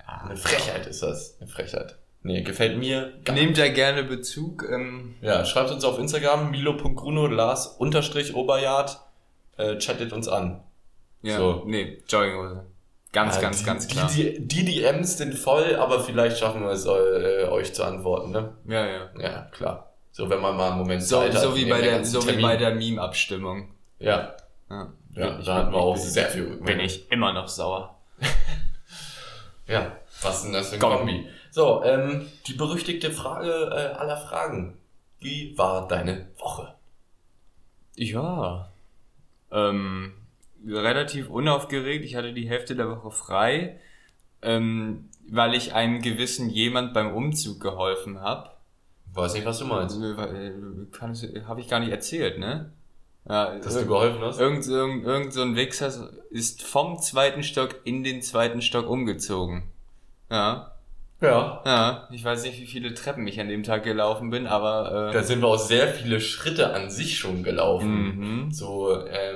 [SPEAKER 1] Ja.
[SPEAKER 2] Eine Frechheit ist das. Eine Frechheit. Nee, gefällt mir gar
[SPEAKER 1] Nehmt da gerne Bezug. Ähm,
[SPEAKER 2] Ja, schreibt uns auf Instagram, milo.gruno, Lars unterstrich Oberjard, äh, chattet uns an.
[SPEAKER 1] Ja,
[SPEAKER 2] So.
[SPEAKER 1] nee, Jogginghose. Ganz,
[SPEAKER 2] Ja,
[SPEAKER 1] ganz,
[SPEAKER 2] die,
[SPEAKER 1] ganz klar.
[SPEAKER 2] Die, die, DMs sind voll, aber vielleicht schaffen wir es, äh, euch zu antworten, ne?
[SPEAKER 1] ja, ja.
[SPEAKER 2] Ja, klar. So, wenn man mal einen Moment
[SPEAKER 1] So,
[SPEAKER 2] Zeit hat.
[SPEAKER 1] so wie
[SPEAKER 2] in
[SPEAKER 1] bei der, so wie
[SPEAKER 2] Termin.
[SPEAKER 1] bei der Meme-Abstimmung.
[SPEAKER 2] Ja,
[SPEAKER 1] Ja,
[SPEAKER 2] ja da hatten wir auch sehr viel
[SPEAKER 1] Bin
[SPEAKER 2] Rückmeldung.
[SPEAKER 1] ich immer noch sauer.
[SPEAKER 2] Ja, was denn das für ein. Kombi? So, ähm, die berüchtigte Frage äh, aller Fragen. Wie war deine Woche?
[SPEAKER 1] Ja. Ähm, relativ unaufgeregt. Ich hatte die Hälfte der Woche frei, ähm, weil ich einem gewissen jemand beim Umzug geholfen habe.
[SPEAKER 2] Weiß nicht, was du meinst.
[SPEAKER 1] Habe ich gar nicht erzählt, ne? Ja,
[SPEAKER 2] Dass du geholfen hast?
[SPEAKER 1] Irgend, irgend, irgend so ein Wichser ist vom zweiten Stock in den zweiten Stock umgezogen. Ja,
[SPEAKER 2] Ja.
[SPEAKER 1] ja. Ich weiß nicht, wie viele Treppen ich an dem Tag gelaufen bin, aber
[SPEAKER 2] Da
[SPEAKER 1] äh,
[SPEAKER 2] sind wir auch sehr viele Schritte an sich schon gelaufen.
[SPEAKER 1] mhm.
[SPEAKER 2] So, ähm,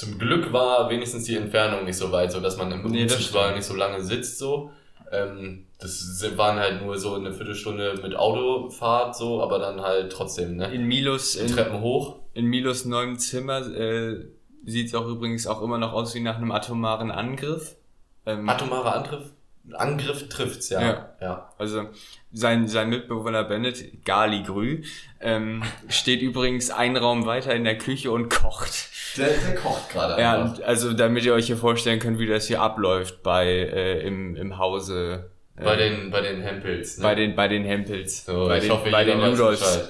[SPEAKER 2] zum Glück war wenigstens die Entfernung nicht so weit, so dass man im
[SPEAKER 1] Nee, stimmt.
[SPEAKER 2] nicht so lange sitzt, so. Ähm, das waren halt nur so eine Viertelstunde mit Autofahrt, so, aber dann halt trotzdem, ne?
[SPEAKER 1] in Milos in,
[SPEAKER 2] Treppen hoch.
[SPEAKER 1] in Milos neuem Zimmer äh, sieht es auch übrigens auch immer noch aus wie nach einem atomaren Angriff. Ähm,
[SPEAKER 2] Atomarer Angriff. Angriff trifft's, ja.
[SPEAKER 1] Ja.
[SPEAKER 2] ja.
[SPEAKER 1] Also sein, sein Mitbewohner Bennett, Gali Grü, ähm, steht übrigens einen Raum weiter in der Küche und kocht.
[SPEAKER 2] Der, der kocht gerade
[SPEAKER 1] Ja,
[SPEAKER 2] einfach.
[SPEAKER 1] und also damit ihr euch hier vorstellen könnt, wie das hier abläuft bei äh, im, im Hause. Äh,
[SPEAKER 2] Bei den, bei den Hempels, ne?
[SPEAKER 1] bei den bei den Hempels.
[SPEAKER 2] so,
[SPEAKER 1] bei
[SPEAKER 2] ich
[SPEAKER 1] den,
[SPEAKER 2] hoffe,
[SPEAKER 1] bei den Rudolfs.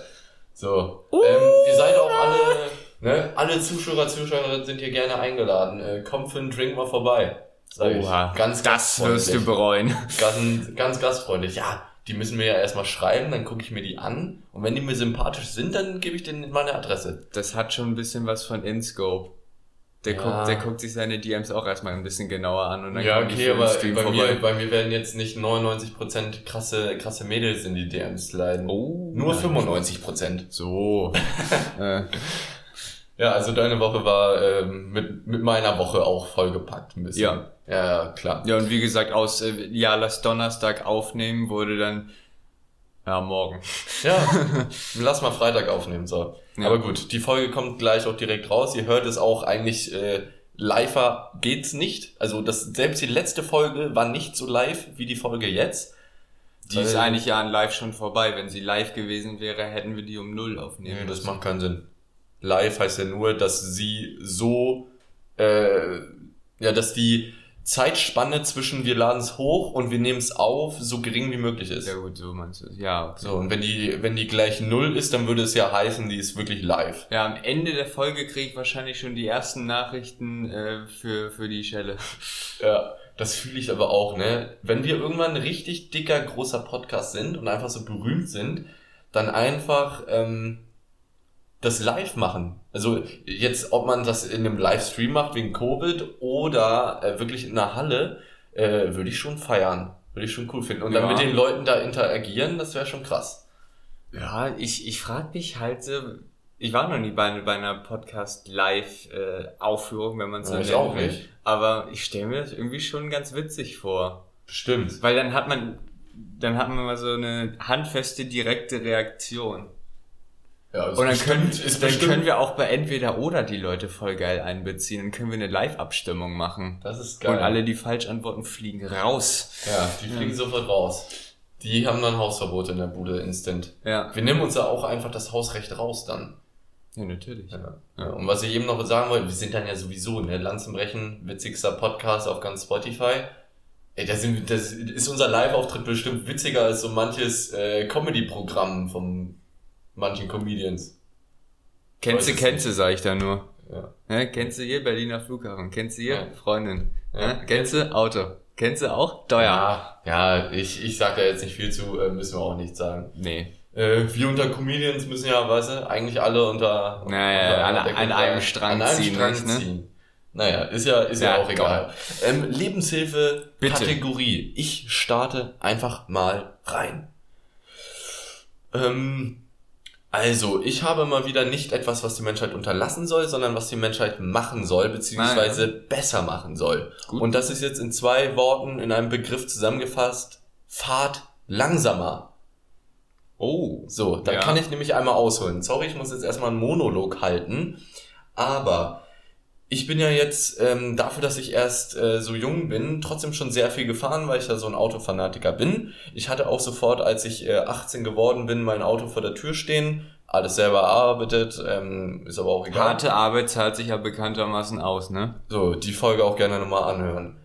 [SPEAKER 2] So. Ähm, ihr seid auch alle, ne? Alle Zuschauer, Zuschauerinnen sind hier gerne eingeladen. Äh, kommt für einen Drink mal vorbei. Sag ich.
[SPEAKER 1] Oha,
[SPEAKER 2] Ganz,
[SPEAKER 1] das wirst du bereuen.
[SPEAKER 2] Ganz, ganz gastfreundlich. Ja, die müssen mir ja erstmal schreiben, dann gucke ich mir die an. Und wenn die mir sympathisch sind, dann gebe ich denen meine Adresse.
[SPEAKER 1] Das hat schon ein bisschen was von InScope. Der,
[SPEAKER 2] Ja.
[SPEAKER 1] guckt, der guckt sich seine DMs auch erstmal ein bisschen genauer an und dann
[SPEAKER 2] ja, okay, aber
[SPEAKER 1] Stream
[SPEAKER 2] bei mir, bei mir werden jetzt nicht 99% krasse, krasse Mädels in die DMs leiden.
[SPEAKER 1] Oh,
[SPEAKER 2] Nur
[SPEAKER 1] nein.
[SPEAKER 2] 95%.
[SPEAKER 1] So. äh,
[SPEAKER 2] Ja, also deine Woche war ähm, mit, mit meiner Woche auch vollgepackt ein bisschen.
[SPEAKER 1] Ja.
[SPEAKER 2] Ja, klar.
[SPEAKER 1] Ja, und wie gesagt, aus äh, Ja, lass Donnerstag aufnehmen wurde dann Ja, morgen.
[SPEAKER 2] Ja, lass mal Freitag aufnehmen, so.
[SPEAKER 1] Ja.
[SPEAKER 2] Aber gut, die Folge kommt gleich auch direkt raus. Ihr hört es auch eigentlich äh, liver geht's nicht. Also das selbst die letzte Folge war nicht so live wie die Folge jetzt.
[SPEAKER 1] Die ist
[SPEAKER 2] Weil-
[SPEAKER 1] eigentlich ja an live schon vorbei. Wenn sie live gewesen wäre, hätten wir die um null aufnehmen
[SPEAKER 2] Nee, das macht keinen Sinn. Live heißt ja nur, dass sie so, äh, ja, dass die Zeitspanne zwischen wir laden es hoch und wir nehmen es auf so gering wie möglich ist.
[SPEAKER 1] Ja gut, so meinst du. Ja, okay.
[SPEAKER 2] So, und wenn die, wenn die gleich null ist, dann würde es ja heißen, die ist wirklich live.
[SPEAKER 1] Ja, am Ende der Folge kriege ich wahrscheinlich schon die ersten Nachrichten äh, für, für die Schelle.
[SPEAKER 2] Ja, das fühle ich aber auch, ne? Wenn wir irgendwann ein richtig dicker, großer Podcast sind und einfach so berühmt sind, dann einfach ähm, das live machen. Also jetzt, ob man das in einem Livestream macht wegen Covid oder äh, wirklich in einer Halle, äh, würde ich schon feiern. Würde ich schon cool finden. Und dann
[SPEAKER 1] Ja.
[SPEAKER 2] mit den Leuten da interagieren, das wäre schon krass.
[SPEAKER 1] Ja, ich, ich frage mich halt so, ich war noch nie bei, bei einer Podcast-Live-Aufführung, wenn man so
[SPEAKER 2] Ja, ich auch
[SPEAKER 1] will.
[SPEAKER 2] nicht.
[SPEAKER 1] Aber ich stelle mir das irgendwie schon ganz witzig vor.
[SPEAKER 2] Stimmt.
[SPEAKER 1] Weil dann hat man, dann hat man mal so eine handfeste, direkte Reaktion.
[SPEAKER 2] Ja,
[SPEAKER 1] Und dann, können, dann
[SPEAKER 2] bestimmt-
[SPEAKER 1] können wir auch bei entweder oder die Leute voll geil einbeziehen. Dann können wir eine Live-Abstimmung machen.
[SPEAKER 2] Das ist geil.
[SPEAKER 1] Und alle, die falsch antworten, fliegen raus.
[SPEAKER 2] Ja, die fliegen sofort raus. Die haben dann Hausverbot in der Bude instant.
[SPEAKER 1] Ja,
[SPEAKER 2] Wir nehmen uns ja auch einfach das Hausrecht raus dann.
[SPEAKER 1] ja natürlich.
[SPEAKER 2] Ja. Ja. Und was ich eben noch sagen wollte, wir sind dann ja sowieso, ne, Lanzenbrechen, witzigster Podcast auf ganz Spotify. Ey, das, sind, das ist unser Live-Auftritt bestimmt witziger als so manches äh, Comedy-Programm von manchen Comedians.
[SPEAKER 1] Kennst du, kennst du, sag ich da nur.
[SPEAKER 2] Ja.
[SPEAKER 1] Ja, kennst du hier Berliner Flughafen? Kennst du hier
[SPEAKER 2] Ja.
[SPEAKER 1] Freundin?
[SPEAKER 2] Ja.
[SPEAKER 1] Kennst du Auto? Kennst du auch teuer?
[SPEAKER 2] Ja, ja, ich, ich sag da jetzt nicht viel zu, äh, müssen wir auch nicht sagen.
[SPEAKER 1] Nee.
[SPEAKER 2] Äh, wir unter Comedians müssen ja, weißt du, eigentlich alle unter,
[SPEAKER 1] Naja,
[SPEAKER 2] unter
[SPEAKER 1] an- an einem Strang
[SPEAKER 2] an einem
[SPEAKER 1] ziehen,
[SPEAKER 2] Strang
[SPEAKER 1] ne?
[SPEAKER 2] ziehen. Naja, ist ja, ist ja,
[SPEAKER 1] Ja,
[SPEAKER 2] auch egal. Ähm, Lebenshilfe,
[SPEAKER 1] Bitte.
[SPEAKER 2] Kategorie. Ich starte einfach mal rein. Ähm, also, ich habe mal wieder nicht etwas, was die Menschheit unterlassen soll, sondern was die Menschheit machen soll, beziehungsweise besser machen soll.
[SPEAKER 1] Gut.
[SPEAKER 2] Und das ist jetzt in zwei Worten in einem Begriff zusammengefasst. Fahrt langsamer.
[SPEAKER 1] Oh.
[SPEAKER 2] So, da
[SPEAKER 1] Ja.
[SPEAKER 2] kann ich nämlich einmal ausholen. Sorry, ich muss jetzt erstmal einen Monolog halten. Aber ich bin ja jetzt ähm, dafür, dass ich erst äh, so jung bin, trotzdem schon sehr viel gefahren, weil ich ja so ein Autofanatiker bin. Ich hatte auch sofort, als ich äh, 18 geworden bin, mein Auto vor der Tür stehen. Alles selber erarbeitet, ähm, ist aber auch egal.
[SPEAKER 1] Harte Arbeit zahlt sich ja bekanntermaßen aus, ne?
[SPEAKER 2] So, die Folge auch gerne nochmal anhören.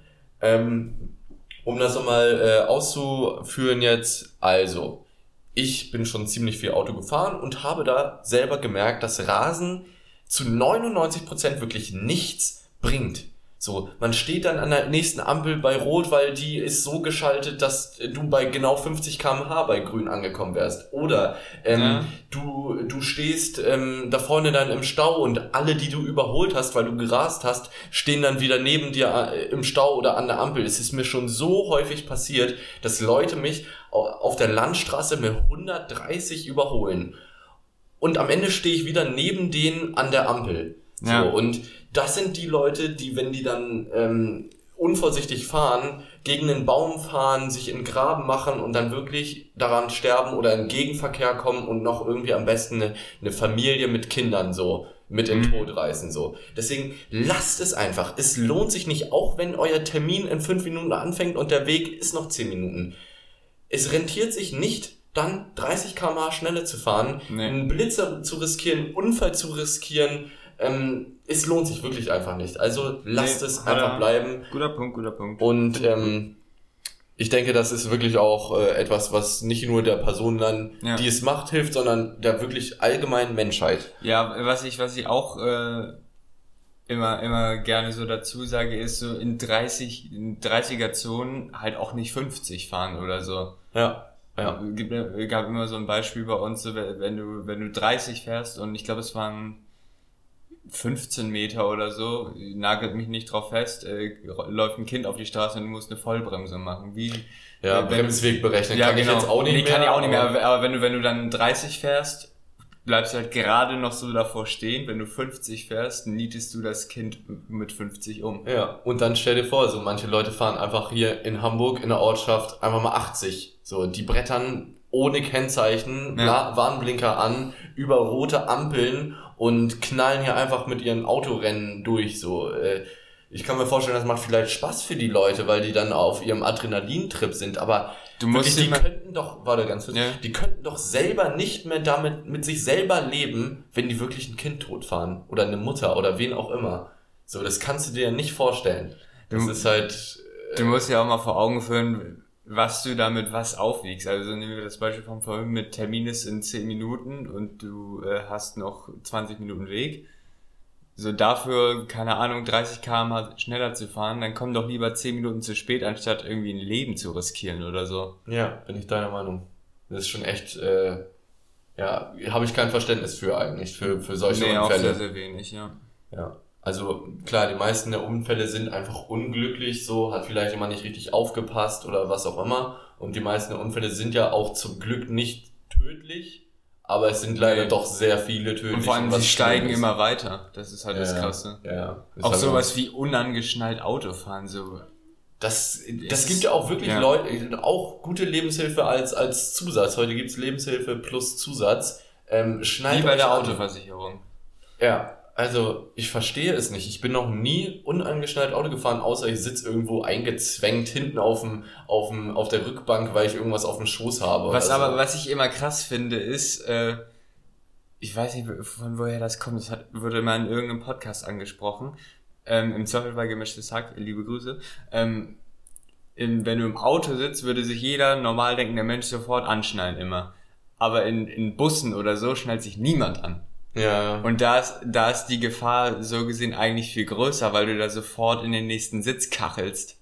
[SPEAKER 2] Ähm, um das nochmal äh, auszuführen jetzt, also, ich bin schon ziemlich viel Auto gefahren und habe da selber gemerkt, dass Rasen zu 99% wirklich nichts bringt. So, man steht dann an der nächsten Ampel bei Rot, weil die ist so geschaltet, dass du bei genau 50 km/h bei Grün angekommen wärst. Oder ähm,
[SPEAKER 1] Ja.
[SPEAKER 2] du, du stehst ähm, da vorne dann im Stau und alle, die du überholt hast, weil du gerast hast, stehen dann wieder neben dir äh, im Stau oder an der Ampel. Es ist mir schon so häufig passiert, dass Leute mich au- auf der Landstraße mit 130 überholen. Und am Ende stehe ich wieder neben denen an der Ampel. So,
[SPEAKER 1] Ja.
[SPEAKER 2] und das sind die Leute, die, wenn die dann ähm, unvorsichtig fahren, gegen einen Baum fahren, sich in den Graben machen und dann wirklich daran sterben oder in Gegenverkehr kommen und noch irgendwie am besten eine, eine Familie mit Kindern so mit in den
[SPEAKER 1] Mhm.
[SPEAKER 2] Tod reißen so. Deswegen lasst es einfach. Es lohnt sich nicht, auch wenn euer Termin in fünf Minuten anfängt und der Weg ist noch zehn Minuten. Es rentiert sich nicht, dann 30 km/h schneller zu fahren,
[SPEAKER 1] Nee.
[SPEAKER 2] einen Blitzer zu riskieren, einen Unfall zu riskieren. Ähm, es lohnt sich wirklich einfach nicht. Also lasst
[SPEAKER 1] Nee,
[SPEAKER 2] es
[SPEAKER 1] hat
[SPEAKER 2] einfach bleiben.
[SPEAKER 1] Guter Punkt, guter Punkt.
[SPEAKER 2] Und ähm, ich denke, das ist wirklich auch äh, etwas, was nicht nur der Person dann,
[SPEAKER 1] Ja.
[SPEAKER 2] die es macht, hilft, sondern der wirklich allgemeinen Menschheit.
[SPEAKER 1] Ja, was ich, was ich auch äh, immer, immer gerne so dazu sage, ist so in 30, in 30er Zonen halt auch nicht 50 fahren oder so.
[SPEAKER 2] Ja. Ja.
[SPEAKER 1] Gibt, gab immer so ein Beispiel bei uns, so, wenn du, wenn du 30 fährst und ich glaube, es waren 15 Meter oder so, nagelt mich nicht drauf fest, äh, läuft ein Kind auf die Straße und du musst eine Vollbremse machen. Wie,
[SPEAKER 2] Ja, Bremsweg berechnen
[SPEAKER 1] ja,
[SPEAKER 2] kann
[SPEAKER 1] genau.
[SPEAKER 2] ich jetzt auch nicht
[SPEAKER 1] nee,
[SPEAKER 2] mehr.
[SPEAKER 1] kann ich auch nicht mehr,
[SPEAKER 2] aber-
[SPEAKER 1] aber, aber wenn du, wenn du dann 30 fährst, bleibst du halt gerade noch so davor stehen. Wenn du 50 fährst, nietest du das Kind mit 50 um.
[SPEAKER 2] Ja, und dann stell dir vor, so manche Leute fahren einfach hier in Hamburg in der Ortschaft einfach mal 80. So, die brettern ohne Kennzeichen,
[SPEAKER 1] Ja.
[SPEAKER 2] Warnblinker an, über rote Ampeln und knallen hier einfach mit ihren Autorennen durch. So, äh, ich kann mir vorstellen, das macht vielleicht Spaß für die Leute, weil die dann auf ihrem Adrenalintrip sind. Aber
[SPEAKER 1] Du musst
[SPEAKER 2] wirklich, die könnten doch, warte ganz kurz,
[SPEAKER 1] Ja.
[SPEAKER 2] die könnten doch selber nicht mehr damit mit sich selber leben, wenn die wirklich ein Kind totfahren oder eine Mutter oder wen auch immer. So, das kannst du dir ja nicht vorstellen. Das
[SPEAKER 1] Du-
[SPEAKER 2] ist halt.
[SPEAKER 1] Du musst ja auch mal vor Augen führen, was du damit was aufwiegst. Also nehmen wir das Beispiel von vorhin mit Termin ist in 10 Minuten und du äh, hast noch 20 Minuten Weg. So dafür, keine Ahnung, 30 km schneller zu fahren, dann komm doch lieber 10 Minuten zu spät, anstatt irgendwie ein Leben zu riskieren oder so.
[SPEAKER 2] Ja, bin ich deiner Meinung. Das ist schon echt, äh, ja, habe ich kein Verständnis für eigentlich, für, für solche
[SPEAKER 1] nee, auch sehr,
[SPEAKER 2] Unfälle.
[SPEAKER 1] sehr wenig, ja.
[SPEAKER 2] Ja. Also klar, die meisten der Unfälle sind einfach unglücklich, so hat vielleicht jemand nicht richtig aufgepasst oder was auch immer. Und die meisten der Unfälle sind ja auch zum Glück nicht tödlich, aber es sind leider
[SPEAKER 1] Nee.
[SPEAKER 2] doch sehr viele tödlich.
[SPEAKER 1] Und vor allem,
[SPEAKER 2] was
[SPEAKER 1] sie steigen
[SPEAKER 2] ist.
[SPEAKER 1] immer weiter. Das ist halt das
[SPEAKER 2] Ja,
[SPEAKER 1] Krasse.
[SPEAKER 2] Ja,
[SPEAKER 1] Auch
[SPEAKER 2] halt
[SPEAKER 1] sowas wie unangeschnallt Autofahren, so.
[SPEAKER 2] Das, das
[SPEAKER 1] Es-
[SPEAKER 2] gibt ja auch wirklich
[SPEAKER 1] ja.
[SPEAKER 2] Leute, auch gute Lebenshilfe als, als Zusatz. Heute gibt's Lebenshilfe plus Zusatz. Ähm,
[SPEAKER 1] Wie bei der
[SPEAKER 2] an.
[SPEAKER 1] Autoversicherung.
[SPEAKER 2] Ja, also ich verstehe es nicht. Ich bin noch nie unangeschnallt Auto gefahren, außer ich sitze irgendwo eingezwängt hinten auf, dem, auf, dem, auf der Rückbank, weil ich irgendwas auf dem Schoß habe.
[SPEAKER 1] Was
[SPEAKER 2] so.
[SPEAKER 1] aber, was ich immer krass finde, ist, äh, ich weiß nicht, von woher das kommt, das hat, wurde mal in irgendeinem Podcast angesprochen, ähm, im Zweifel bei gemischtes Hack, liebe Grüße, ähm, in, wenn du im Auto sitzt, würde sich jeder normal denkende Mensch sofort anschnallen immer. Aber in, in Bussen oder so schnallt sich niemand an.
[SPEAKER 2] Ja,
[SPEAKER 1] Und da ist, da ist die Gefahr so gesehen eigentlich viel größer, weil du da sofort in den nächsten Sitz kachelst.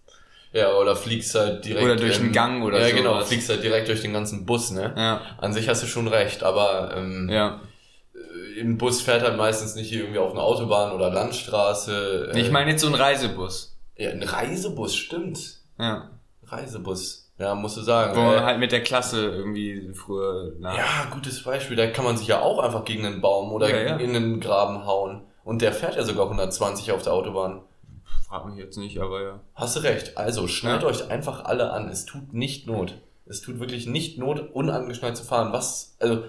[SPEAKER 2] ja, oder fliegst halt direkt.
[SPEAKER 1] Oder durch einen Gang oder
[SPEAKER 2] Ja,
[SPEAKER 1] sowas.
[SPEAKER 2] genau, fliegst halt direkt durch den ganzen Bus, ne?
[SPEAKER 1] Ja,
[SPEAKER 2] An sich hast du schon recht, aber ähm,
[SPEAKER 1] ja.
[SPEAKER 2] im Bus fährt halt meistens nicht irgendwie auf einer Autobahn oder Landstraße. äh,
[SPEAKER 1] Ich meine jetzt so ein Reisebus.
[SPEAKER 2] Ja, ein Reisebus, stimmt.
[SPEAKER 1] Ja.
[SPEAKER 2] Reisebus. Ja, musst du sagen.
[SPEAKER 1] Wo man halt mit der Klasse irgendwie früher nach.
[SPEAKER 2] ja, gutes Beispiel. Da kann man sich ja auch einfach gegen einen Baum oder
[SPEAKER 1] Ja, ja.
[SPEAKER 2] in einen Graben hauen. Und der fährt ja sogar 120 auf der Autobahn.
[SPEAKER 1] Frag mich jetzt nicht, aber ja.
[SPEAKER 2] Hast du recht. Also schnallt
[SPEAKER 1] Ja.
[SPEAKER 2] euch einfach alle an. Es tut nicht Not. Es tut wirklich nicht Not, unangeschnallt zu fahren. Was, also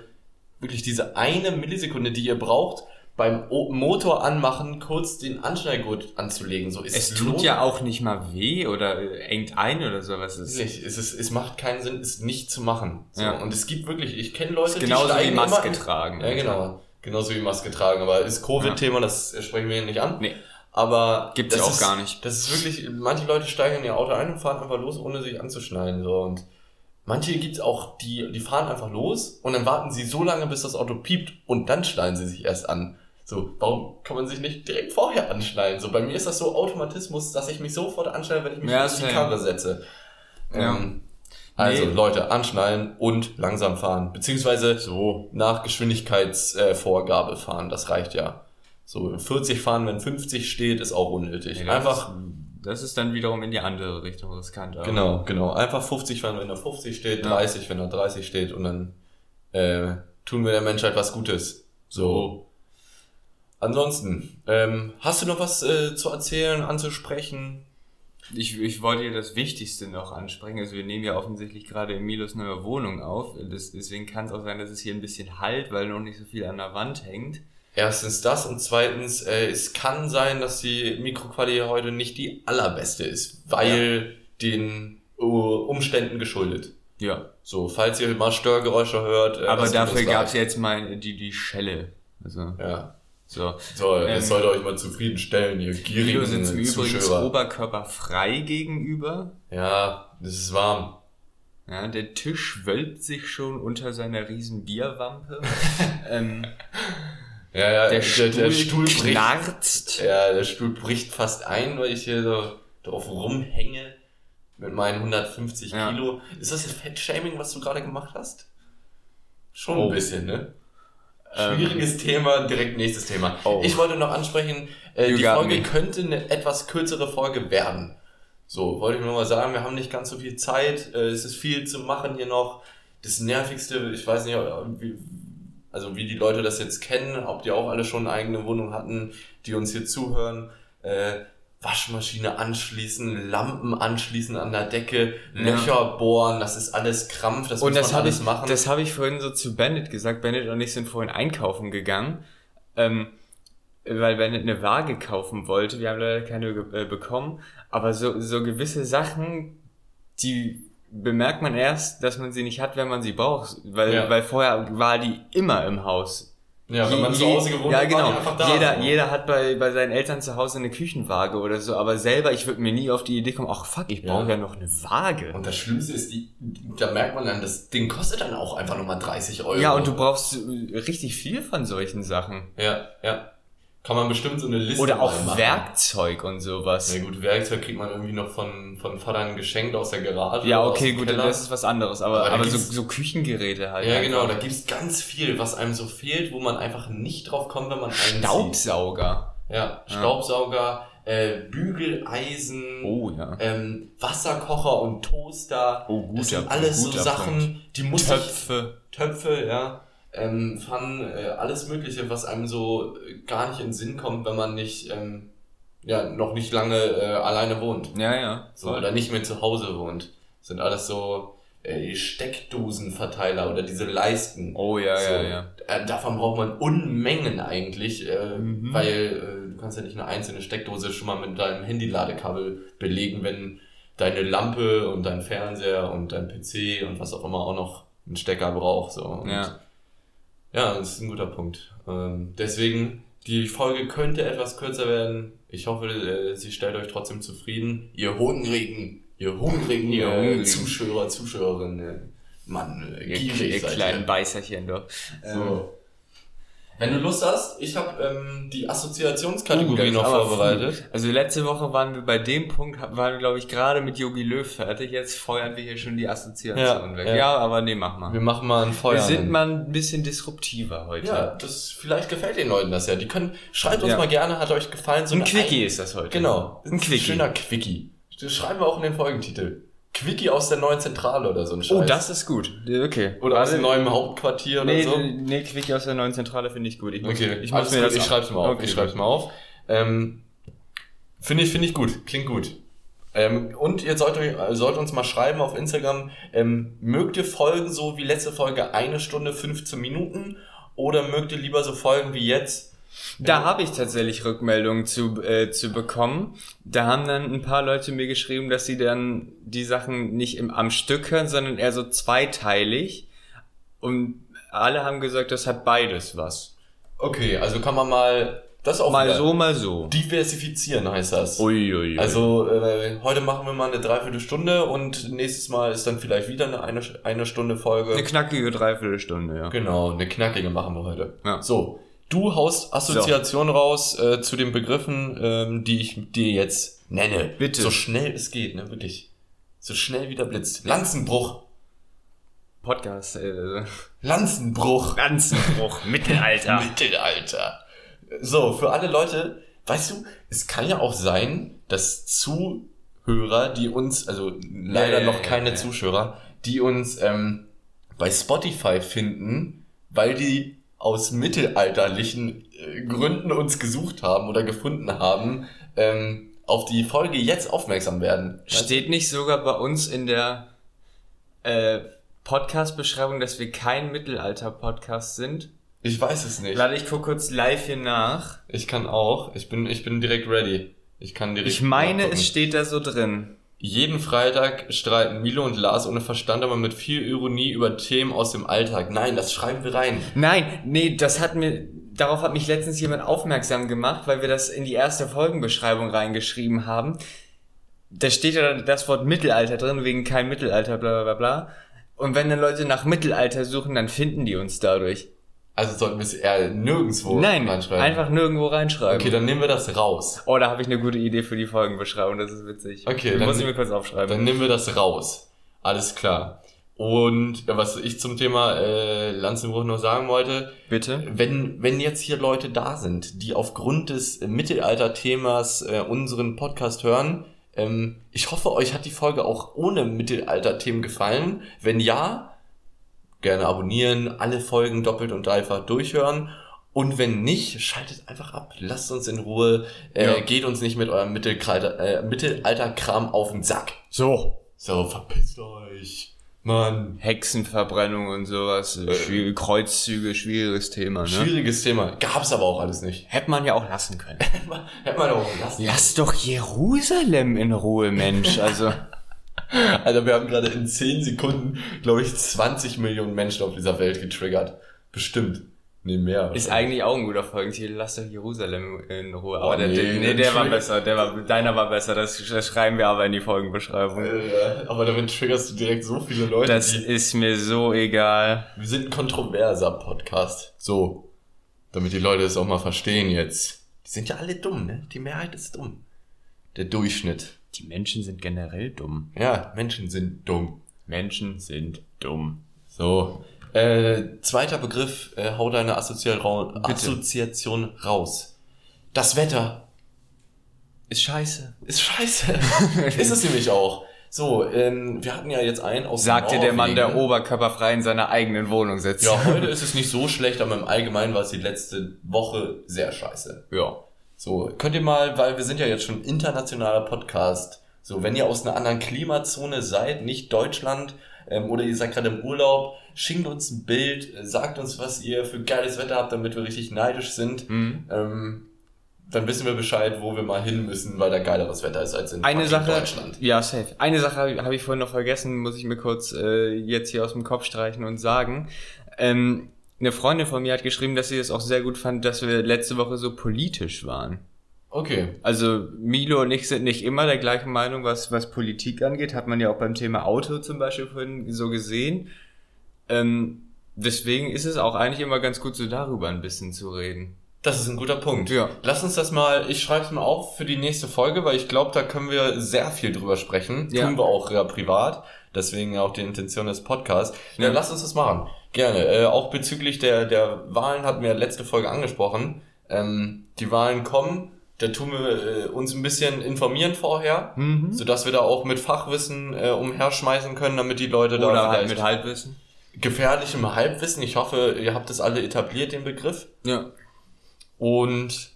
[SPEAKER 2] wirklich diese eine Millisekunde, die ihr braucht, beim o Motor anmachen, kurz den Anschnallgurt anzulegen. So,
[SPEAKER 1] Es tut ja auch nicht mal weh oder äh, engt ein oder sowas. Es
[SPEAKER 2] Nicht. Es, ist, es macht keinen Sinn, es nicht zu machen. So.
[SPEAKER 1] Ja.
[SPEAKER 2] Und es gibt wirklich, ich kenne Leute,
[SPEAKER 1] ist genauso
[SPEAKER 2] die steigen
[SPEAKER 1] wie Maske
[SPEAKER 2] in,
[SPEAKER 1] tragen.
[SPEAKER 2] Ja, genau. Genauso wie Maske tragen. Aber ist Covid-Thema, das sprechen wir hier nicht an.
[SPEAKER 1] Nee.
[SPEAKER 2] Aber
[SPEAKER 1] Gibt's ja auch
[SPEAKER 2] ist,
[SPEAKER 1] gar nicht.
[SPEAKER 2] Das ist wirklich, manche Leute steigen in ihr Auto ein und fahren einfach los, ohne sich anzuschnallen. So. Und manche gibt's auch, die, die fahren einfach los und dann warten sie so lange, bis das Auto piept und dann schnallen sie sich erst an. So, warum kann man sich nicht direkt vorher anschnallen? So, bei mir ist das so Automatismus, dass ich mich sofort anschnalle, wenn ich mich
[SPEAKER 1] Ja,
[SPEAKER 2] in die. Karre setze.
[SPEAKER 1] Ja.
[SPEAKER 2] Ähm, also,
[SPEAKER 1] Nee.
[SPEAKER 2] Leute, anschnallen und langsam fahren. Beziehungsweise
[SPEAKER 1] So.
[SPEAKER 2] nach Geschwindigkeitsvorgabe äh, fahren, das reicht ja. So 40 fahren, wenn 50 steht, ist auch unnötig.
[SPEAKER 1] Nee, das
[SPEAKER 2] Einfach,
[SPEAKER 1] Ist, das ist dann wiederum in die andere Richtung riskant. aber-
[SPEAKER 2] genau, genau. Einfach 50 fahren, wenn da 50 steht,
[SPEAKER 1] Ja.
[SPEAKER 2] 30, wenn da 30 steht und dann äh, tun wir der Menschheit was Gutes. So. Ansonsten, ähm, hast du noch was äh, zu erzählen, anzusprechen?
[SPEAKER 1] Ich, ich wollte dir das Wichtigste noch ansprechen. Also wir nehmen ja offensichtlich gerade Emilos neue Wohnung auf. Das, deswegen kann es auch sein, dass es hier ein bisschen halt, weil noch nicht so viel an der Wand hängt.
[SPEAKER 2] Erstens das und zweitens, äh, es kann sein, dass die Mikroqualität heute nicht die allerbeste ist, weil den uh, Umständen geschuldet.
[SPEAKER 1] Ja.
[SPEAKER 2] So, falls ihr mal Störgeräusche hört. äh,
[SPEAKER 1] Aber dafür gab es jetzt mal die, die Schelle. Also,
[SPEAKER 2] Ja.
[SPEAKER 1] So.
[SPEAKER 2] So,
[SPEAKER 1] Ähm,
[SPEAKER 2] das sollte euch mal zufriedenstellen, ihr gierigen
[SPEAKER 1] sitzt mir übrigens
[SPEAKER 2] Zuschauer.
[SPEAKER 1] oberkörperfrei gegenüber.
[SPEAKER 2] Ja, das ist warm.
[SPEAKER 1] Ja, der Tisch wölbt sich schon unter seiner riesen Bierwampe. ähm,
[SPEAKER 2] Ja, ja,
[SPEAKER 1] der, Stuhl
[SPEAKER 2] der Stuhl bricht.
[SPEAKER 1] knarzt.
[SPEAKER 2] Ja, der Stuhl bricht fast ein, weil ich hier so drauf rumhänge mit meinen 150
[SPEAKER 1] Ja.
[SPEAKER 2] Kilo. Ist das jetzt Fettshaming, was du gerade gemacht hast? Schon
[SPEAKER 1] Oh.
[SPEAKER 2] ein bisschen, ne?
[SPEAKER 1] Ähm,
[SPEAKER 2] Schwieriges Thema, direkt nächstes Thema.
[SPEAKER 1] Oh.
[SPEAKER 2] Ich wollte noch ansprechen, äh, die Folge
[SPEAKER 1] me.
[SPEAKER 2] könnte eine etwas kürzere Folge werden. So, wollte ich nur mal sagen, wir haben nicht ganz so viel Zeit, äh, es ist viel zu machen hier noch. Das Nervigste, ich weiß nicht, wie, also wie die Leute das jetzt kennen, ob die auch alle schon eine eigene Wohnung hatten, die uns hier zuhören. Äh, Waschmaschine anschließen, Lampen anschließen an der Decke,
[SPEAKER 1] Ja.
[SPEAKER 2] Löcher bohren, das ist alles Krampf, das
[SPEAKER 1] Und
[SPEAKER 2] muss
[SPEAKER 1] das
[SPEAKER 2] man
[SPEAKER 1] habe
[SPEAKER 2] alles
[SPEAKER 1] ich,
[SPEAKER 2] machen.
[SPEAKER 1] das habe ich vorhin so zu Bennett gesagt. Bennett und ich sind vorhin einkaufen gegangen, ähm, weil Bennett eine Waage kaufen wollte. Wir haben leider keine äh, bekommen, aber so, so gewisse Sachen, die bemerkt man erst, dass man sie nicht hat, wenn man sie braucht, weil,
[SPEAKER 2] Ja.
[SPEAKER 1] weil vorher war die immer im Haus.
[SPEAKER 2] Ja, wenn man zu Hause gewohnt
[SPEAKER 1] Ja, genau.
[SPEAKER 2] war einfach da.
[SPEAKER 1] jeder,
[SPEAKER 2] so.
[SPEAKER 1] jeder hat bei, bei seinen Eltern zu Hause eine Küchenwaage oder so, aber selber, ich würde mir nie auf die Idee kommen, ach fuck, ich brauche
[SPEAKER 2] Ja.
[SPEAKER 1] ja noch eine Waage.
[SPEAKER 2] Und das Schlimmste ist, die, da merkt man dann, das Ding kostet dann auch einfach nochmal 30 Euro.
[SPEAKER 1] Ja, und du brauchst richtig viel von solchen Sachen.
[SPEAKER 2] Ja, ja. Kann man bestimmt so eine Liste
[SPEAKER 1] Oder auch
[SPEAKER 2] machen.
[SPEAKER 1] Werkzeug und sowas.
[SPEAKER 2] Ja gut, Werkzeug kriegt man irgendwie noch von, von Vater geschenkt aus der Garage.
[SPEAKER 1] Ja, okay, gut,
[SPEAKER 2] Keller.
[SPEAKER 1] das ist was anderes, aber,
[SPEAKER 2] Aber
[SPEAKER 1] aber so, so Küchengeräte halt.
[SPEAKER 2] Ja,
[SPEAKER 1] einfach.
[SPEAKER 2] genau, da gibt's ganz viel, was einem so fehlt, wo man einfach nicht drauf kommt, wenn man einzieht.
[SPEAKER 1] Staubsauger.
[SPEAKER 2] Ja, Staubsauger, äh, Bügeleisen,
[SPEAKER 1] Oh ja.
[SPEAKER 2] ähm, Wasserkocher und Toaster.
[SPEAKER 1] Oh, guter-
[SPEAKER 2] das sind alles so Sachen,
[SPEAKER 1] Punkt.
[SPEAKER 2] die muss ich,
[SPEAKER 1] Töpfe.
[SPEAKER 2] Töpfe, ja, ähm, Pfannen, äh, alles Mögliche, was einem so äh, gar nicht in den Sinn kommt, wenn man nicht, ähm, ja, noch nicht lange äh, alleine wohnt.
[SPEAKER 1] Ja, ja.
[SPEAKER 2] So, oder nicht mehr zu Hause wohnt. sind alles so äh, Steckdosenverteiler oder diese Leisten.
[SPEAKER 1] Oh ja,
[SPEAKER 2] so,
[SPEAKER 1] ja, ja.
[SPEAKER 2] Äh, davon braucht man Unmengen eigentlich, äh,
[SPEAKER 1] Mhm.
[SPEAKER 2] weil äh, du kannst ja nicht eine einzelne Steckdose schon mal mit deinem Handy-Ladekabel belegen, wenn deine Lampe und dein Fernseher und dein PC und was auch immer auch noch einen Stecker braucht. So. Und
[SPEAKER 1] Ja.
[SPEAKER 2] Ja, das ist ein guter Punkt. Ähm, deswegen, die Folge könnte etwas kürzer werden. Ich hoffe, äh, sie stellt euch trotzdem zufrieden. Ihr hungrigen, ihr hungrigen,
[SPEAKER 1] Ihr
[SPEAKER 2] äh,
[SPEAKER 1] hungrigen.
[SPEAKER 2] Zuschauer, Zuschauerinnen. Mann, äh,
[SPEAKER 1] Ihr,
[SPEAKER 2] gierig
[SPEAKER 1] ihr kleinen
[SPEAKER 2] ihr.
[SPEAKER 1] Beißerchen doch.
[SPEAKER 2] So. Wenn du Lust hast, ich habe ähm, die Assoziationskategorie noch vorbereitet.
[SPEAKER 1] früh. Also letzte Woche waren wir bei dem Punkt, waren wir glaube ich gerade mit Yogi Löw fertig. Jetzt feuern wir hier schon die Assoziation
[SPEAKER 2] Ja,
[SPEAKER 1] weg.
[SPEAKER 2] ja.
[SPEAKER 1] Ja, aber nee, mach mal.
[SPEAKER 2] Wir machen mal ein Feuer.
[SPEAKER 1] Wir sind mal ein bisschen disruptiver heute.
[SPEAKER 2] ja, das vielleicht gefällt den Leuten das ja. Die können schreibt uns
[SPEAKER 1] Ja.
[SPEAKER 2] mal gerne, hat euch gefallen so
[SPEAKER 1] ein Quickie
[SPEAKER 2] Ein-
[SPEAKER 1] ist das heute.
[SPEAKER 2] Genau,
[SPEAKER 1] Ein Quickie.
[SPEAKER 2] schöner Quickie. Das schreiben wir auch in den Folgentitel. Quickie aus der neuen Zentrale oder so ein Scheiß.
[SPEAKER 1] Oh, das ist gut. Okay.
[SPEAKER 2] oder aus dem neuen Hauptquartier oder
[SPEAKER 1] Nee,
[SPEAKER 2] so.
[SPEAKER 1] nee, Quickie aus der neuen Zentrale finde ich gut. Ich muss,
[SPEAKER 2] Okay,
[SPEAKER 1] ich muss mir
[SPEAKER 2] gut,
[SPEAKER 1] das
[SPEAKER 2] ich schreib's mal auf.
[SPEAKER 1] Okay,
[SPEAKER 2] ich schreib's mal auf. Ähm, finde ich, finde ich gut. Klingt gut. Ähm, und ihr sollt, äh, sollt uns mal schreiben auf Instagram, ähm, mögt ihr Folgen so wie letzte Folge eine Stunde 15 Minuten oder mögt ihr lieber so Folgen wie jetzt?
[SPEAKER 1] Da habe ich tatsächlich Rückmeldungen zu, äh, zu bekommen. Da haben dann ein paar Leute mir geschrieben, dass sie dann die Sachen nicht im, am Stück hören, sondern eher so zweiteilig. Und alle haben gesagt, das hat beides was.
[SPEAKER 2] Okay, also kann man mal das auch
[SPEAKER 1] Mal so, mal so.
[SPEAKER 2] diversifizieren heißt das.
[SPEAKER 1] Uiuiui.
[SPEAKER 2] Also äh, heute machen wir mal eine Dreiviertelstunde und nächstes Mal ist dann vielleicht wieder eine eine, eine Stunde Folge.
[SPEAKER 1] eine knackige Dreiviertelstunde, ja.
[SPEAKER 2] Genau, eine knackige machen wir heute.
[SPEAKER 1] Ja.
[SPEAKER 2] So, du haust Assoziationen raus äh, zu den Begriffen, ähm, die ich dir jetzt nenne.
[SPEAKER 1] Bitte.
[SPEAKER 2] So schnell es geht, ne, wirklich. So schnell wie der Blitz. Lanzenbruch.
[SPEAKER 1] Podcast, äh,
[SPEAKER 2] Lanzenbruch.
[SPEAKER 1] Ganzenbruch, Mittelalter.
[SPEAKER 2] Mittelalter. So, für alle Leute, weißt du, es kann ja auch sein, dass Zuhörer, die uns, also leider
[SPEAKER 1] ja,
[SPEAKER 2] noch keine
[SPEAKER 1] ja.
[SPEAKER 2] Zuschauer, die uns ähm, bei Spotify finden, weil die aus mittelalterlichen äh, Gründen uns gesucht haben oder gefunden haben, ähm, auf die Folge jetzt aufmerksam werden.
[SPEAKER 1] Steht nicht sogar bei uns in der äh, Podcast-Beschreibung, dass wir kein Mittelalter-Podcast sind?
[SPEAKER 2] Ich weiß es nicht.
[SPEAKER 1] Warte, ich guck kurz live hier nach.
[SPEAKER 2] Ich kann auch. Ich bin, ich bin direkt ready. Ich kann direkt.
[SPEAKER 1] Ich meine,
[SPEAKER 2] nachgucken.
[SPEAKER 1] es steht da so drin.
[SPEAKER 2] Jeden Freitag streiten Milo und Lars ohne Verstand, aber mit viel Ironie über Themen aus dem Alltag. Nein, das schreiben wir rein.
[SPEAKER 1] Nein, nee, das hat mir, darauf hat mich letztens jemand aufmerksam gemacht, weil wir das in die erste Folgenbeschreibung reingeschrieben haben. Da steht ja das Wort Mittelalter drin, wegen kein Mittelalter, bla bla bla bla. Und wenn dann Leute nach Mittelalter suchen, dann finden die uns dadurch.
[SPEAKER 2] Also sollten wir es eher nirgendwo
[SPEAKER 1] Nein,
[SPEAKER 2] reinschreiben.
[SPEAKER 1] einfach nirgendwo reinschreiben.
[SPEAKER 2] Okay, dann nehmen wir das raus.
[SPEAKER 1] oh, da habe ich eine gute Idee für die Folgenbeschreibung, das ist witzig.
[SPEAKER 2] Okay,
[SPEAKER 1] dann muss ich mir kurz aufschreiben.
[SPEAKER 2] Dann nehmen wir das raus. Alles klar. Und ja, was ich zum Thema äh, Lanzenbruch noch sagen wollte,
[SPEAKER 1] Bitte?
[SPEAKER 2] wenn, wenn jetzt hier Leute da sind, die aufgrund des Mittelalter-Themas äh, unseren Podcast hören, ähm, ich hoffe, euch hat die Folge auch ohne Mittelalter-Themen gefallen. Wenn ja, gerne abonnieren, alle Folgen doppelt und dreifach durchhören. Und wenn nicht, schaltet einfach ab. Lasst uns in Ruhe. Äh,
[SPEAKER 1] Ja.
[SPEAKER 2] Geht uns nicht mit eurem Mittelalter, äh, Mittelalter-Kram auf den Sack.
[SPEAKER 1] So.
[SPEAKER 2] So, verpisst euch. Mann.
[SPEAKER 1] Hexenverbrennung und sowas, äh, Kreuzzüge, schwieriges Thema, ne?
[SPEAKER 2] Schwieriges Thema. Gab's aber auch alles nicht.
[SPEAKER 1] Hätte man ja auch lassen können.
[SPEAKER 2] Hätte man auch lassen.
[SPEAKER 1] Lass doch Jerusalem in Ruhe, Mensch. Also,
[SPEAKER 2] Alter, wir haben gerade in 10 Sekunden, glaube ich, 20 Millionen Menschen auf dieser Welt getriggert. Bestimmt. Nee, mehr.
[SPEAKER 1] ist eigentlich auch ein guter Folgentitel. Lass doch Jerusalem in Ruhe.
[SPEAKER 2] Oh,
[SPEAKER 1] Aber der,
[SPEAKER 2] nee,
[SPEAKER 1] der, nee, der war besser. Der war, deiner war besser. Das, das schreiben wir aber in die Folgenbeschreibung.
[SPEAKER 2] Äh, aber damit triggerst du direkt so viele Leute.
[SPEAKER 1] Das ist mir so egal.
[SPEAKER 2] wir sind ein kontroverser Podcast. So. Damit die Leute es auch mal verstehen jetzt. Die sind ja alle dumm, ne? Die Mehrheit ist dumm. Der Durchschnitt.
[SPEAKER 1] Die Menschen sind generell dumm.
[SPEAKER 2] Ja, Menschen sind dumm.
[SPEAKER 1] Menschen sind dumm.
[SPEAKER 2] So. Äh, zweiter Begriff, äh, hau deine Assozial ra
[SPEAKER 1] Bitte.
[SPEAKER 2] Assoziation raus. Das Wetter
[SPEAKER 1] Ist scheiße.
[SPEAKER 2] ist scheiße. ist es nämlich auch. So, ähm, wir hatten ja jetzt einen aus
[SPEAKER 1] Sagte der Mann, der oberkörperfrei in seiner eigenen Wohnung sitzt.
[SPEAKER 2] Ja, heute ist es nicht so schlecht, aber im Allgemeinen war es die letzte Woche sehr scheiße.
[SPEAKER 1] ja.
[SPEAKER 2] So, könnt ihr mal, weil wir sind ja jetzt schon ein internationaler Podcast. So, wenn ihr aus einer anderen Klimazone seid, nicht Deutschland, ähm, oder ihr seid gerade im Urlaub, schickt uns ein Bild, äh, sagt uns, was ihr für geiles Wetter habt, damit wir richtig neidisch sind.
[SPEAKER 1] Mhm.
[SPEAKER 2] Ähm, dann wissen wir Bescheid, wo wir mal hin müssen, weil da geileres Wetter ist als in
[SPEAKER 1] Eine Sache,
[SPEAKER 2] Deutschland.
[SPEAKER 1] ja, safe. Eine Sache habe hab ich vorhin noch vergessen, muss ich mir kurz äh, jetzt hier aus dem Kopf streichen und sagen. Ähm, eine Freundin von mir hat geschrieben, dass sie es auch sehr gut fand, dass wir letzte Woche so politisch waren.
[SPEAKER 2] Okay.
[SPEAKER 1] Also Milo und ich sind nicht immer der gleichen Meinung, was, was Politik angeht. Hat man ja auch beim Thema Auto zum Beispiel vorhin so gesehen. Ähm, deswegen ist es auch eigentlich immer ganz gut, so darüber ein bisschen zu reden.
[SPEAKER 2] Das ist ein guter Punkt.
[SPEAKER 1] Ja.
[SPEAKER 2] Lass uns das mal, ich schreibe es mal auf für die nächste Folge, weil ich glaube, da können wir sehr viel drüber sprechen.
[SPEAKER 1] Ja.
[SPEAKER 2] Tun wir auch ja, privat. Deswegen auch die Intention des Podcasts. Ja,
[SPEAKER 1] Ja.
[SPEAKER 2] lass uns das machen. Gerne. Äh, auch bezüglich der, der Wahlen hatten wir letzte Folge angesprochen. Ähm, die Wahlen kommen. Da tun wir äh, uns ein bisschen informieren vorher,
[SPEAKER 1] Mhm.
[SPEAKER 2] sodass wir da auch mit Fachwissen äh, umherschmeißen können, damit die Leute da
[SPEAKER 1] Oder halt mit Halbwissen.
[SPEAKER 2] gefährlichem Halbwissen. Ich hoffe, ihr habt das alle etabliert, den Begriff.
[SPEAKER 1] Ja.
[SPEAKER 2] Und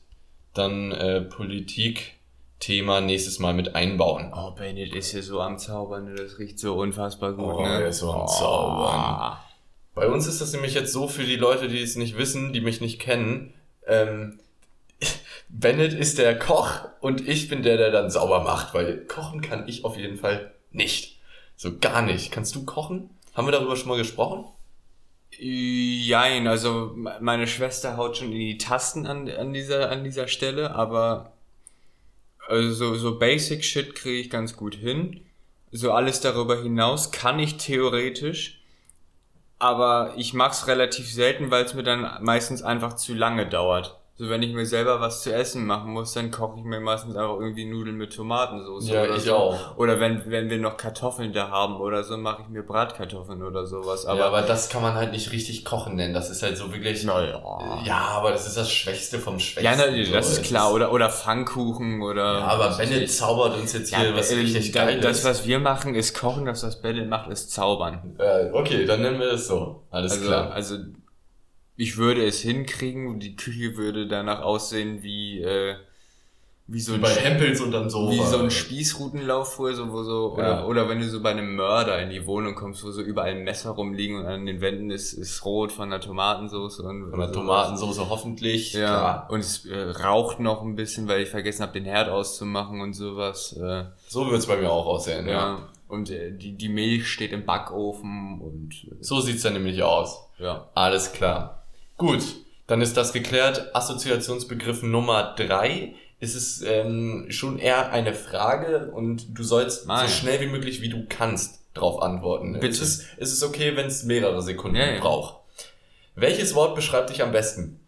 [SPEAKER 2] dann äh, Politik-Thema nächstes Mal mit einbauen.
[SPEAKER 1] Oh, Bennett ist hier so am Zaubern, ne? das riecht so unfassbar gut,
[SPEAKER 2] Oh,
[SPEAKER 1] ne?
[SPEAKER 2] er ist so am Zaubern. Bei uns ist das nämlich jetzt so für die Leute, die es nicht wissen, die mich nicht kennen. Ähm, Bennett ist der Koch und ich bin der, der dann sauber macht, weil kochen kann ich auf jeden Fall nicht. So gar nicht. Kannst du kochen? Haben wir darüber schon mal gesprochen?
[SPEAKER 1] Jein, also me- meine Schwester haut schon in die Tasten an, an, dieser, an dieser Stelle, aber also so, so Basic Shit kriege ich ganz gut hin. So alles darüber hinaus kann ich theoretisch, aber ich mach's relativ selten, weil es mir dann meistens einfach zu lange dauert. So wenn ich mir selber was zu essen machen muss, dann koche ich mir meistens einfach irgendwie Nudeln mit Tomatensauce
[SPEAKER 2] Ja,
[SPEAKER 1] oder
[SPEAKER 2] ich
[SPEAKER 1] so.
[SPEAKER 2] auch.
[SPEAKER 1] Oder wenn, wenn wir noch Kartoffeln da haben oder so, mache ich mir Bratkartoffeln oder sowas.
[SPEAKER 2] Aber, ja, aber das kann man halt nicht richtig kochen nennen. Das ist halt so wirklich.
[SPEAKER 1] Naja.
[SPEAKER 2] Ja, aber das ist das Schwächste vom Schwächsten.
[SPEAKER 1] Ja, na,
[SPEAKER 2] so.
[SPEAKER 1] das ist
[SPEAKER 2] Es
[SPEAKER 1] klar. Oder, oder Pfannkuchen oder.
[SPEAKER 2] Ja, aber Bennett zaubert uns jetzt hier
[SPEAKER 1] Ja,
[SPEAKER 2] was
[SPEAKER 1] äh,
[SPEAKER 2] richtig
[SPEAKER 1] da-
[SPEAKER 2] Geiles.
[SPEAKER 1] Das, was wir machen, ist kochen. Das, was Bennett macht, ist zaubern.
[SPEAKER 2] äh, okay, dann nennen wir es so. Alles
[SPEAKER 1] Also,
[SPEAKER 2] klar.
[SPEAKER 1] also, ich würde es hinkriegen. Die Küche würde danach aussehen wie, äh, wie so
[SPEAKER 2] Wie
[SPEAKER 1] ein,
[SPEAKER 2] bei Hempels und dann Sofa.
[SPEAKER 1] wie so ein Spießrutenlauf früher, so, wo so, oder,
[SPEAKER 2] Ja.
[SPEAKER 1] oder wenn du so bei einem Mörder in die Wohnung kommst, wo so überall Messer rumliegen und an den Wänden ist, ist rot von der Tomatensauce und,
[SPEAKER 2] Von der Tomatensauce hoffentlich.
[SPEAKER 1] Ja,
[SPEAKER 2] Klar.
[SPEAKER 1] und es äh, raucht noch ein bisschen, weil ich vergessen habe, den Herd auszumachen und sowas. Äh,
[SPEAKER 2] So wird's bei mir auch aussehen, ja.
[SPEAKER 1] ja. Und äh, die, die Milch steht im Backofen und äh,
[SPEAKER 2] So sieht's dann nämlich aus.
[SPEAKER 1] ja.
[SPEAKER 2] Alles klar. Gut, dann ist das geklärt. Assoziationsbegriff Nummer drei. Es ist ähm, schon eher eine Frage und du sollst
[SPEAKER 1] Nein.
[SPEAKER 2] so schnell wie möglich, wie du kannst, darauf antworten.
[SPEAKER 1] Bitte.
[SPEAKER 2] Es ist, es ist okay, wenn es mehrere Sekunden
[SPEAKER 1] Ja, ja.
[SPEAKER 2] braucht. Welches Wort beschreibt dich am besten?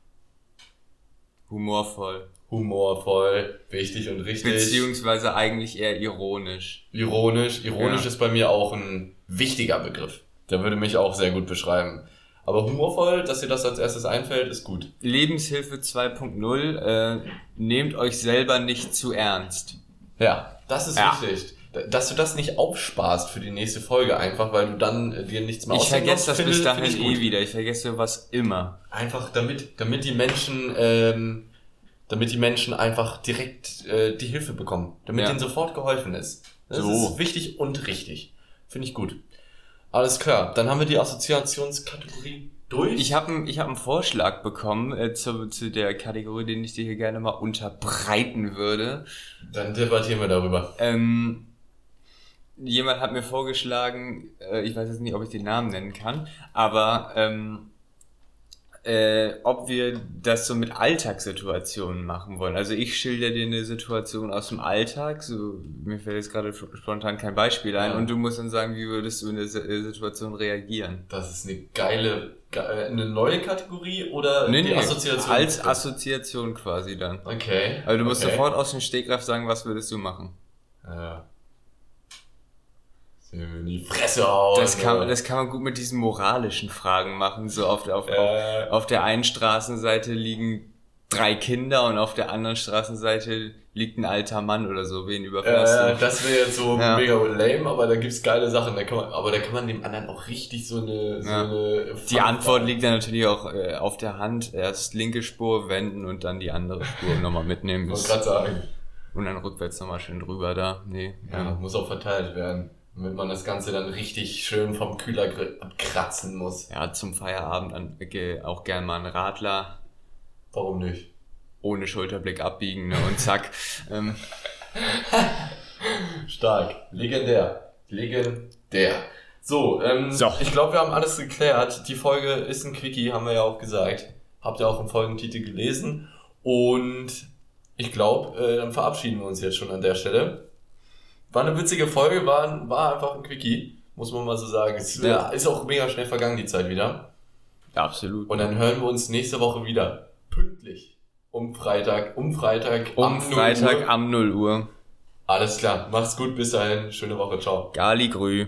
[SPEAKER 1] Humorvoll.
[SPEAKER 2] Humorvoll, wichtig und richtig.
[SPEAKER 1] Beziehungsweise eigentlich eher ironisch.
[SPEAKER 2] Ironisch. Ironisch
[SPEAKER 1] Ja.
[SPEAKER 2] ist bei mir auch ein wichtiger Begriff. Der würde mich auch sehr gut beschreiben. Aber humorvoll, dass dir das als erstes einfällt, ist gut.
[SPEAKER 1] Lebenshilfe 2.0, äh, nehmt euch selber nicht zu ernst.
[SPEAKER 2] Ja, das ist
[SPEAKER 1] Ja.
[SPEAKER 2] wichtig. dass du das nicht aufsparst für die nächste Folge einfach, weil du dann äh, dir nichts mehr
[SPEAKER 1] Ich vergesse das
[SPEAKER 2] musst,
[SPEAKER 1] bis
[SPEAKER 2] finde-
[SPEAKER 1] dahin
[SPEAKER 2] finde
[SPEAKER 1] eh wieder. Ich vergesse was immer.
[SPEAKER 2] Einfach damit, damit die Menschen, ähm, damit die Menschen einfach direkt äh, die Hilfe bekommen, damit
[SPEAKER 1] Ja.
[SPEAKER 2] denen sofort geholfen ist. Das
[SPEAKER 1] So.
[SPEAKER 2] ist wichtig und richtig. Finde ich gut. Alles klar, dann haben wir die Assoziationskategorie durch.
[SPEAKER 1] Ich habe ich hab einen Vorschlag bekommen äh, zu, zu der Kategorie, den ich dir hier gerne mal unterbreiten würde.
[SPEAKER 2] dann debattieren wir darüber.
[SPEAKER 1] Ähm, jemand hat mir vorgeschlagen, äh, ich weiß jetzt nicht, ob ich den Namen nennen kann, aber ähm, äh, ob wir das so mit Alltagssituationen machen wollen. Also ich schilder dir eine Situation aus dem Alltag, so mir fällt jetzt gerade spontan kein Beispiel ein,
[SPEAKER 2] Ja.
[SPEAKER 1] und du musst dann sagen, wie würdest du in der äh, Situation reagieren.
[SPEAKER 2] Das ist eine geile, ge äh, eine neue Kategorie oder
[SPEAKER 1] Nee,
[SPEAKER 2] die
[SPEAKER 1] nee,
[SPEAKER 2] Assoziation?
[SPEAKER 1] als Assoziation quasi dann.
[SPEAKER 2] Okay.
[SPEAKER 1] Also du musst
[SPEAKER 2] okay.
[SPEAKER 1] sofort aus dem Stegreif sagen, was würdest du machen.
[SPEAKER 2] Ja. In die Fresse hauen.
[SPEAKER 1] Das kann,
[SPEAKER 2] oder?
[SPEAKER 1] das kann man gut mit diesen moralischen Fragen machen. So auf der, auf,
[SPEAKER 2] Äh.
[SPEAKER 1] auf, auf der einen Straßenseite liegen drei Kinder und auf der anderen Straßenseite liegt ein alter Mann oder so. Wen überfährst
[SPEAKER 2] Äh,
[SPEAKER 1] du?
[SPEAKER 2] das wäre jetzt so
[SPEAKER 1] Ja.
[SPEAKER 2] mega lame, aber da gibt's geile Sachen. Da kann man, aber da kann man dem anderen auch richtig so eine, so
[SPEAKER 1] Ja.
[SPEAKER 2] eine
[SPEAKER 1] Die Antwort liegt dann natürlich auch äh, auf der Hand. Erst linke Spur wenden und dann die andere Spur nochmal mitnehmen.
[SPEAKER 2] Ich wollte gerade sagen.
[SPEAKER 1] Und dann rückwärts nochmal schön drüber da. Nee.
[SPEAKER 2] Ja,
[SPEAKER 1] Ja.
[SPEAKER 2] muss auch verteilt werden. Damit man das Ganze dann richtig schön vom Kühlergrill abkratzen muss.
[SPEAKER 1] ja, zum Feierabend an, auch gern mal einen Radler
[SPEAKER 2] Warum nicht?
[SPEAKER 1] ohne Schulterblick abbiegen ne? und zack. ähm,
[SPEAKER 2] Stark. Legendär. Legendär. So, ähm,
[SPEAKER 1] So.
[SPEAKER 2] ich glaube, wir haben alles geklärt. Die Folge ist ein Quickie, haben wir ja auch gesagt. Habt ihr auch im Folgentitel gelesen. Und ich glaube, äh, dann verabschieden wir uns jetzt schon an der Stelle. War eine witzige Folge, war, war einfach ein Quickie, muss man mal so sagen. Es
[SPEAKER 1] Ja.
[SPEAKER 2] ist auch mega schnell vergangen, die Zeit wieder.
[SPEAKER 1] ja, absolut.
[SPEAKER 2] Und dann hören wir uns nächste Woche wieder. Pünktlich. Um Freitag, um Freitag,
[SPEAKER 1] um
[SPEAKER 2] am 0
[SPEAKER 1] Freitag
[SPEAKER 2] Uhr.
[SPEAKER 1] am 0 Uhr.
[SPEAKER 2] Alles klar, macht's gut, bis dahin, schöne Woche, ciao.
[SPEAKER 1] Gali Grü.